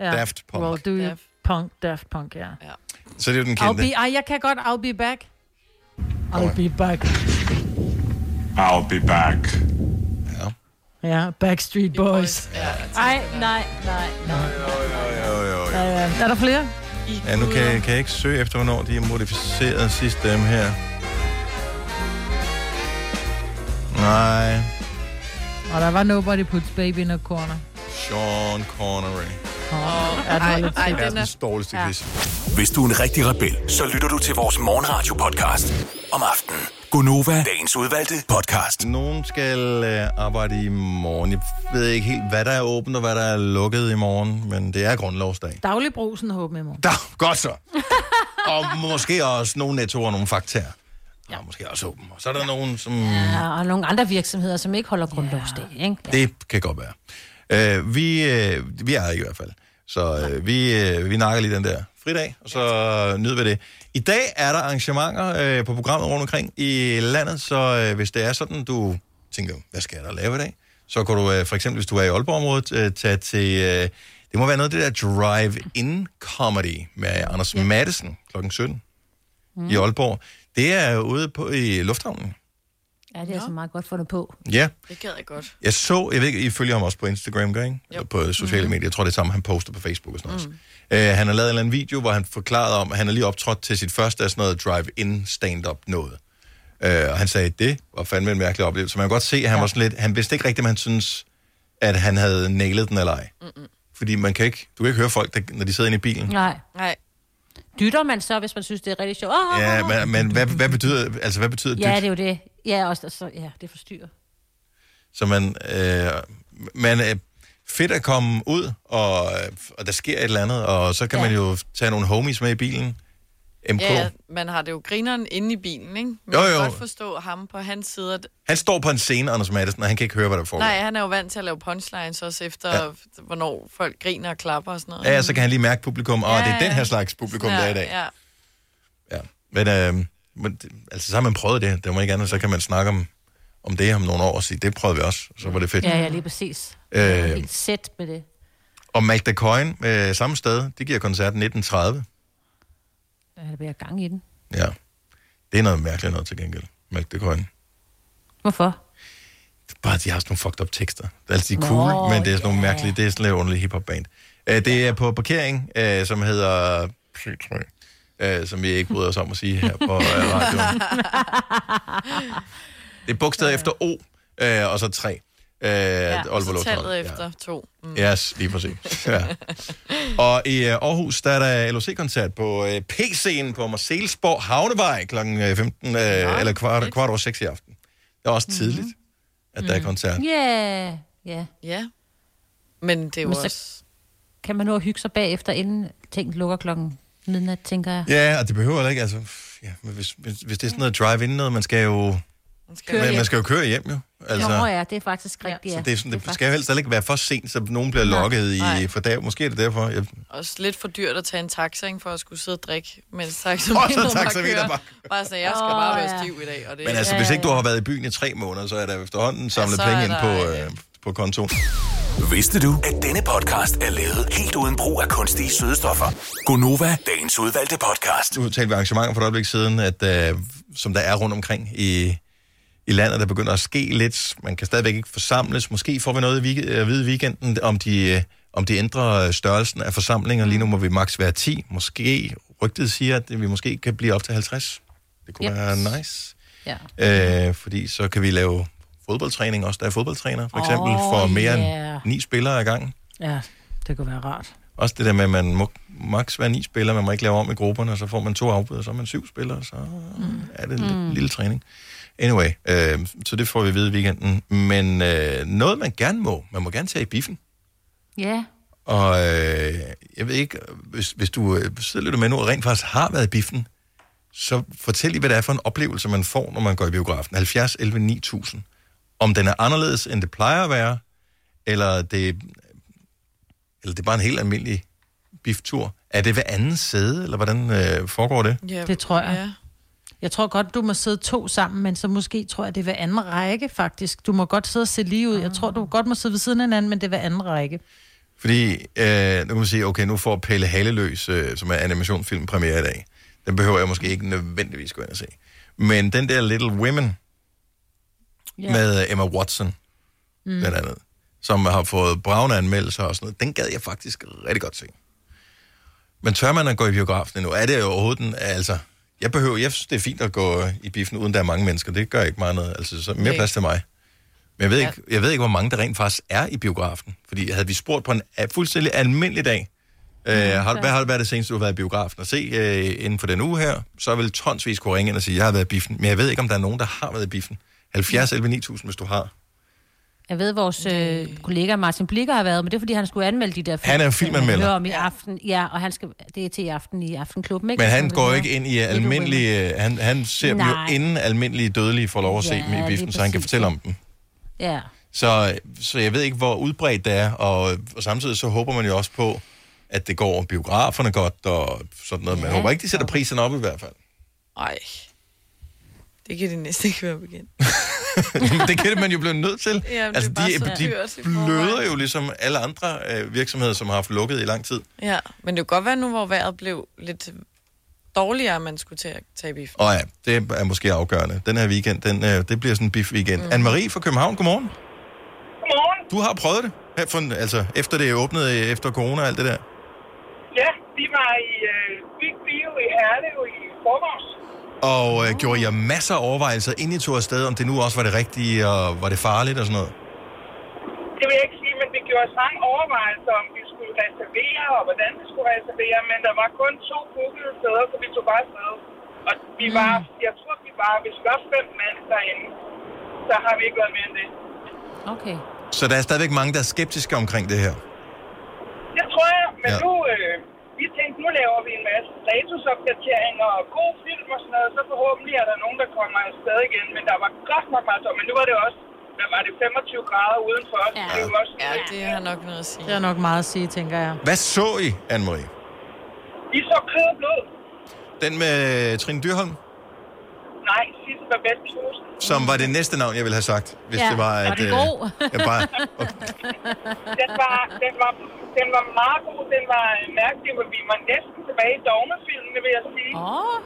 Ja. Daft Punk. Well, do you punk, Daft Punk, ja. ja. Så det er jo den I'll kendte. be, ej, jeg kan godt, I'll be back. I'll be back. I'll be back. Ja, Backstreet Boys. Ej, nej, nej, nej. Jo, jo, jo. Ja, ja. Er der flere? Ja, nu kan, jeg- kan jeg ikke søge efter, hvornår de er modificeret sidst dem her. Nej, Og der var Nobody Puts Baby in a Corner. Sean Connery. Oh, lidt Ej, skidt. Verdens dårligste Ja. Hvis du er en rigtig rebel, så lytter du til vores morgenradio-podcast om aftenen. Gunova, dagens udvalgte podcast. Nogen skal øh, arbejde i morgen. Jeg ved ikke helt, hvad der er åbent og hvad der er lukket i morgen, men det er grundlovsdag. Dagligbrusen håber i morgen. Da, godt så. og måske også nogle nettoer og nogle faktaer. Ja, måske også åben. Og så er der nogen, som... Ja, og nogle andre virksomheder, som ikke holder grundlovsdag, ikke? Det kan godt være. Uh, vi, uh, vi er her i hvert fald. Så uh, vi, uh, vi nakker lige den der fridag, og så nyder vi det. I dag er der arrangementer uh, på programmet rundt omkring i landet, så uh, hvis det er sådan, du tænker, hvad skal jeg da lave i dag? Så kan du uh, for eksempel, hvis du er i Aalborg-området, uh, tage til uh, Det må være noget af det der drive-in comedy med Anders ja. Madsen kl. 17 mm. i Aalborg. Det er ude på i lufthavnen. Ja, det er så meget godt fundet på. Ja. Det gad jeg godt. Jeg så, jeg ved ikke, I følger ham også på Instagram, gør I ikke? Eller på sociale medier. Jeg tror, det er samme, han poster på Facebook og sådan noget. Mm. Uh, han har lavet en eller anden video, hvor han forklarede om, at han har lige optrådt til sit første af sådan noget drive-in stand-up noget. Uh, og han sagde, det var fandme en mærkelig oplevelse. Man kan godt se, at han ja. var sådan lidt, han vidste ikke rigtigt, om han synes, at han havde nailet den eller ej. Mm-mm. Fordi man kan ikke, du kan ikke høre folk, der, når de sidder inde i bilen. Nej. Nej. Dytter man så, hvis man synes, det er rigtig sjovt? Oh, Ja, men, men hvad, hvad betyder, altså, hvad betyder ja, dyt? det er jo det. Ja, også, så, ja det forstyrrer. Så man, øh, man er fedt at komme ud, og, og der sker et eller andet, og så kan ja. man jo tage nogle homies med i bilen. MK. Ja, ja, man har det jo grineren inde i bilen, ikke? Men Jo, jeg kan jo. godt forstå ham på hans side. At, Han står på en scene, Anders Madsen, og han kan ikke høre, hvad der foregår. nej, han er jo vant til at lave punchlines også efter, Ja. ja. hvornår folk griner og klapper og sådan noget. Ja, så kan han lige mærke publikum, og Ja, det er den ja. her slags publikum, der er i dag. Ja. Men, øh, men det- altså, så har man prøvet det. Det må ikke andet, så kan man snakke om, om det om nogle år og sige, det prøvede vi også. Så var det fedt. Ja, ja, lige præcis. Øh. Øh. Helt sæt med det. Og Magda Coyne, øh, samme sted, de giver koncert 1930. Der bliver gang i den. Ja. Det er noget mærkeligt noget til gengæld, Magda Coyne. Hvorfor? Bare, de har sådan nogle fucked up tekster. Det er altid Nå, cool, men det er sådan nogle ja. mærkelige, det er sådan lidt underlige hiphop band. Uh, det er på parkering, uh, som hedder C3, uh, som vi ikke bryder os om at sige her på uh, radioen. Det er bogstavet efter O, uh, og så 3. Uh, Ja, og så tallet efter to. Mm. Ja, yes, lige præcis. Ja. Og i uh, Aarhus, der er der LOC-koncert på uh, P-scenen på Marcelsborg Havnevej kl. 15, uh, eller kvart, kvart over 6 i aften. Det er også tidligt, at der er koncert. Ja, ja. Ja. Men det er jo Men så- også... Kan man nå at hygge sig bagefter, inden ting lukker klokken midnat, tænker jeg. Ja, og det behøver heller ikke, altså... Ja, men hvis, hvis, hvis det er sådan noget drive-in noget, man skal jo... Køre man, hjem. man skal jo køre hjem, jo. Altså, Nå ja, det er faktisk rigtigt, ja. Så det, er sådan, det, skal jo helst ikke være for sent, så nogen bliver Nej. lokket i... Nej. For der, måske er det derfor. Jeg, Også lidt for dyrt at tage en taxa, ikke, for at skulle sidde og drikke, mens taxameteret bare kører. bare- Bare sådan, jeg skal Åh, bare være ja. stiv i dag. Og det, men altså, hvis ikke du har været i byen i tre måneder, så er der efterhånden samlet ja, penge ind på, øh, på kontoen. Vidste du, at denne podcast er lavet helt uden brug af kunstige sødestoffer? Gonova, dagens udvalgte podcast. Nu talte vi arrangementer for et øjeblik siden, at, øh, som der er rundt omkring i, i landet, der begynder at ske lidt. Man kan stadigvæk ikke forsamles. Måske får vi noget at vide i weekenden, om de, øh, om de ændrer størrelsen af forsamlinger. Lige nu må vi maks være 10. Måske, rygtet siger, at vi måske kan blive op til 50. Det kunne Yep. være nice. Ja. Øh, fordi så kan vi lave fodboldtræning også. Der er fodboldtræner, for eksempel, Åh, for mere ja. end ni spillere ad gangen. Ja, det kunne være rart. Også det der med, at man må maks være ni spillere, man må ikke lave om i grupperne, og så får man to afbud, og så er man syv spillere, så mm. er det en. Mm. lille træning. Anyway, øh, så det får vi at vide i weekenden. Men øh, noget, man gerne må, man må gerne tage i biffen. Ja. Og øh, jeg ved ikke, hvis, hvis du øh, sidder lidt med nu og rent faktisk har været i biffen, så fortæl lige, hvad det er for en oplevelse, man får, når man går i biografen. 70, 11, 9000. Om den er anderledes, end det plejer at være, eller det, eller det er bare en helt almindelig biftur. Er det ved anden sæde, eller hvordan øh, foregår det? Ja, Det tror jeg. Jeg tror godt, du må sidde to sammen, men så måske tror jeg, det er ved anden række, faktisk. Du må godt sidde og se lige ud. Jeg tror, du godt må sidde ved siden af hinanden, men det er ved anden række. Fordi, øh, nu kan man sige, okay, nu får Pelle Halleløs, øh, som er animationsfilm, premiere i dag. Den behøver jeg måske ikke nødvendigvis gå ind og se. Men den der Little Women Ja. med Emma Watson, mm. blandt andet, som har fået bravne anmeldelser og sådan noget, den gad jeg faktisk rigtig godt se. Men tør man at gå i biografen endnu? Er det jo overhovedet den, altså... Jeg behøver, jeg synes, det er fint at gå i biffen, uden der er mange mennesker. Det gør ikke meget noget. Altså, så mere plads til mig. Men jeg ved, ikke, jeg ved ikke, hvor mange der rent faktisk er i biografen. Fordi havde vi spurgt på en a- fuldstændig almindelig dag, øh, har, hvad har det været det seneste, du har været i biografen? Og se, øh, inden for den uge her, så vil tonsvis kunne ringe ind og sige, jeg har været i biffen. Men jeg ved ikke, om der er nogen, der har været i biffen. 70 11 9000, hvis du har. Jeg ved, vores øh, kollega Martin Blikker har været, men det er, fordi han skulle anmelde de der film. Han er filmanmelder. hører om i aften. Ja, og han skal, det er til i aften i Aftenklubben, ikke? Men han går ikke ind i almindelige... Han, han ser dem jo Nej. inden almindelige dødelige får lov at se Ja, dem i biffen, så han kan fortælle om dem. Ja. Så, så jeg ved ikke, hvor udbredt det er, og, og samtidig så håber man jo også på, at det går biograferne godt, og sådan noget. Man Ja. håber ikke, de sætter priserne op i hvert fald. Ej. Det kan det næsten ikke være bekendt. det kan man jo blive nødt til. Ja, det er altså, bare de, så de bløder jo ligesom alle andre øh, virksomheder, som har haft lukket i lang tid. Ja, men det kunne godt være nu, hvor vejret blev lidt dårligere, at man skulle til at tage biffen. Og ja, det er måske afgørende. Den her weekend, den, øh, det bliver sådan en beef-weekend. Mm. Anne-Marie fra København, godmorgen. Godmorgen. Du har prøvet det, her for, altså efter det åbnede, øh, efter corona og alt det der. Ja, vi var i øh, Big Bio i Herlev i forgårs. Og øh, gjorde jeg masser af overvejelser, inden I tog afsted, om det nu også var det rigtige, og var det farligt og sådan noget? Det vil jeg ikke sige, men vi gjorde os mange overvejelser, om vi skulle reservere, og hvordan vi skulle reservere, men der var kun to bookede steder, så vi tog bare afsted. Og vi var, jeg tror, vi var, hvis vi var fem mand derinde, så har vi ikke været mere end det. Okay. Så der er stadigvæk mange, der er skeptiske omkring det her. Det tror jeg, men ja. nu, øh, vi tænkte, nu laver vi en masse statusopdateringer og god film og sådan noget, så forhåbentlig er der nogen, der kommer afsted igen, men der var godt nok meget men nu var det også, hvad var det, 25 grader udenfor, ja. det var også, Ja, det har nok noget at sige. Det er nok meget at sige, tænker jeg. Hvad så I, Anne-Marie? vi så kød og blod. Den med Trine Dyrholm, Nej, sidst var bedst tusind. som var det næste navn, jeg ville have sagt, hvis Ja, det var... var at, den øh, god? jeg bare, Den var, den var, den var meget god, den var øh, mærkelig, hvor vi var næsten tilbage i dogmefilmene, vil jeg sige. Åh, oh,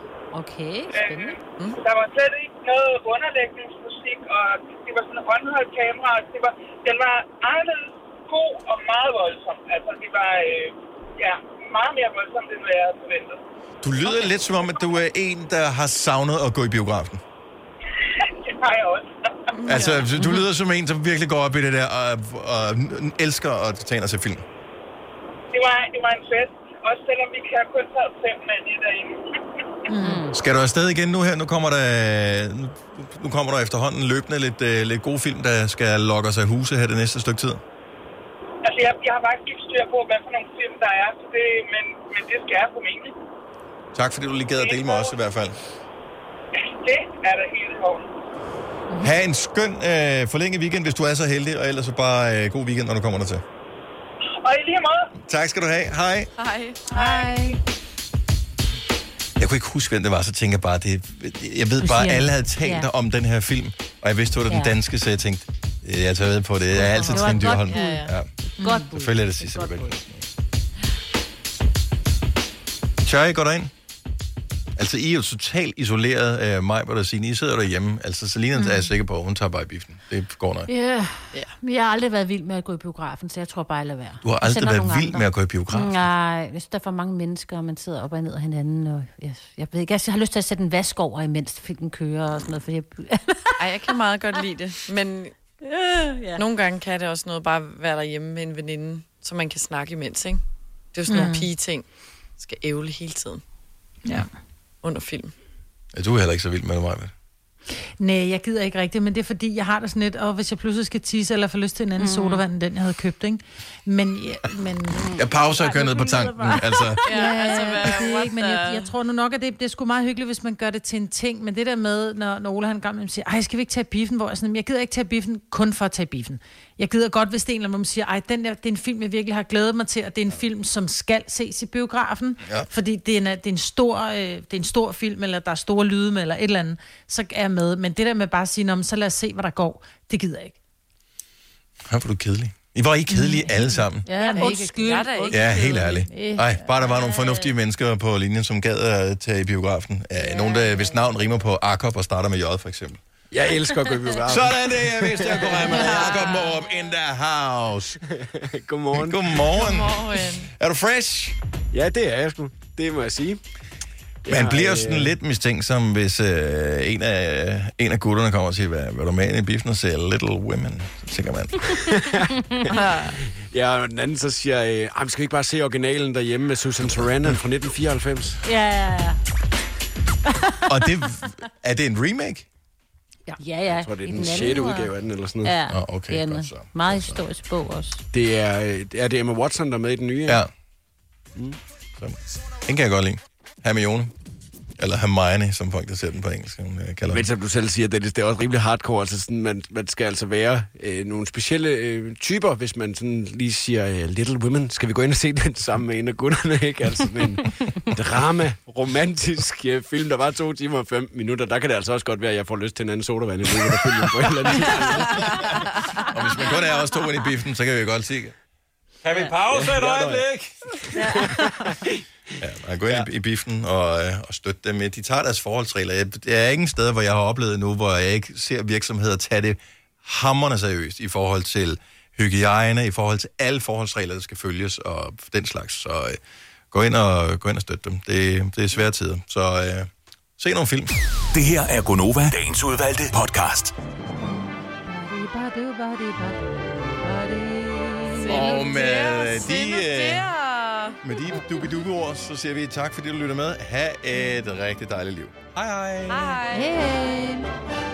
okay, spændende. Mm. Der var slet ikke noget underlægningsmusik, og det var sådan en håndholdt kamera. og Det var, den var anderledes god og meget voldsom. Altså, det var øh, ja, meget mere voldsomt, end hvad jeg havde forventet. du lyder okay. lidt som om, at du er en, der har savnet at gå i biografen. Det har jeg også. Altså, du lyder som en, som virkelig går op i det der, og, og elsker at tage ind og se film. Det var, det var en fest, også selvom vi kan kun tage fem mand i derinde. Mm. Skal du afsted igen nu her? Nu kommer der, nu, kommer der efterhånden løbende lidt, uh, lidt gode film, der skal lokke os af huse her det næste stykke tid. Altså, jeg, jeg har faktisk ikke styr på, hvad for nogle film der er, så det, men, men det skal jeg formentlig. Tak fordi du lige gad at dele med os i hvert fald. Det er der helt orden. Ha' en skøn øh, forlænget weekend, hvis du er så heldig, og ellers så bare øh, god weekend, når du kommer der til. Og i lige måde. Tak skal du have. Hej. Hej. Hej. Jeg kunne ikke huske, hvem det var, så tænker jeg bare, det, jeg ved bare, alle havde talt Ja. om den her film, og jeg vidste, det var den danske, så jeg tænkte, jeg tager ved på det. Jeg er altid Det Trine godt Dyrholm. bud. Ja. Godt bud. Selvfølgelig er det sidste, jeg Tør I gå derind? Altså, I er jo totalt isoleret af mig, hvor der siger, I sidder derhjemme. Altså, Selina mm. er jeg sikker på, hun tager bare i biffen. Det går nok. Ja, yeah. men jeg har aldrig været vild med at gå i biografen, så jeg tror bare, jeg lader være. Du har aldrig været vild andre. med at gå i biografen? Nej, jeg synes, der er for mange mennesker, og man sidder op og ned af hinanden. Og jeg, jeg, ved ikke, jeg har lyst til at sætte en vask over, imens filmen kører og sådan noget. For jeg, Ej, jeg kan meget godt lide det, men ja. nogle gange kan det også noget bare være derhjemme med en veninde, så man kan snakke imens, ikke? Det er jo sådan Mm. nogle pige-ting. Skal ævle hele tiden. Ja. Under film. Ja, du er heller ikke så vild med det, Maja. Nej, jeg gider ikke rigtigt, men det er fordi, jeg har det sådan lidt, og hvis jeg pludselig skal tisse eller få lyst til en anden mm. sodavand, end den jeg havde købt, ikke? Men, ja, men... Jeg pauser og kører ned på tanken. Altså, Ja, altså, det er ikke, men jeg, jeg tror nu nok, at det, det er sgu meget hyggeligt, hvis man gør det til en ting. Men det der med, når, når Ole han gammel siger, ej, skal vi ikke tage biffen? Hvor jeg sådan, jeg gider ikke tage biffen kun for at tage biffen. Jeg gider godt, hvis det er en eller anden, man siger, ej, den der, det er en film, jeg virkelig har glædet mig til, og det er en film, som skal ses i biografen. Ja. Fordi det er, en, det, er en stor, øh, det er en stor film, eller der er store lyde med, eller et eller andet, så er jeg med. Men det der med bare at sige, "Nå, men så lad os se, hvad der går, det gider jeg ikke. Hvor er du kedelig. I var ikke kedelige alle sammen. Ja, men undskyld. Jeg er ikke Ja, helt ærligt. Øh, Ej, bare der var nogle fornuftige mennesker på linjen, som gad at tage i biografen. Ja, nogen, der, hvis navn rimer på Jakob og starter med J, for eksempel. Jeg elsker at gå i biografen. Sådan det, jeg vidste, jeg kunne regne med. Jakob Morup in the house. Godmorgen. Godmorgen. Godmorgen. Er du fresh? Ja, det er jeg sgu. Det må jeg sige. Man Jeg, bliver jo øh, sådan lidt mistænksom, hvis øh, en, af, en af gutterne kommer og siger, hvad, hvad du med i biffen og ser Little Women? Så tænker man, Ja, og den anden så siger, øh, "Ej, men skal vi ikke bare se originalen derhjemme med Susan Sarandon fra 1994? Ja, ja, ja. og det, er det en remake? Ja, ja. Jeg tror, det er den anden 6. var- udgave af den, eller sådan noget. Ja, Åh, okay, det er en godt så. meget historisk bog også. Det er, øh, er det Emma Watson, der er med i den nye? Ja. Mm. Så, den kan jeg godt lide. Hermione. Eller Hermione, som folk, der ser den på engelsk, hun øh, kalder Men som du selv siger, Dennis, det er også rimelig hardcore. Altså sådan, man, man skal altså være øh, nogle specielle øh, typer, hvis man sådan lige siger øh, Little Women. Skal vi gå ind og se den sammen med en af gutterne, ikke? Altså en drama, romantisk øh, film, der var to timer og fem minutter. Der kan det altså også godt være, at jeg får lyst til en anden sodavand i løbet af filmen på et eller andet tidspunkt. Og hvis man kun er os to ind i biffen, så kan vi jo godt se. Kan vi pause et øjeblik? Ja, man går ind i, i biffen og, øh, og støtte dem. De tager deres forholdsregler. Det er ingen steder, hvor jeg har oplevet nu, hvor jeg ikke ser virksomheder tage det hammerne seriøst i forhold til hygiejne, i forhold til alle forholdsregler, der skal følges og den slags. Så øh, gå ind og, gå ind og støtte dem. Det, det er svære tider. Så øh, se nogle film. Det her er Gonova, dagens udvalgte podcast. Og med de, øh, øh, med de dukke-dukke-ord, så siger vi tak, fordi du lytter med. Ha' et rigtig dejligt liv. Hej hej. Hej. Hey.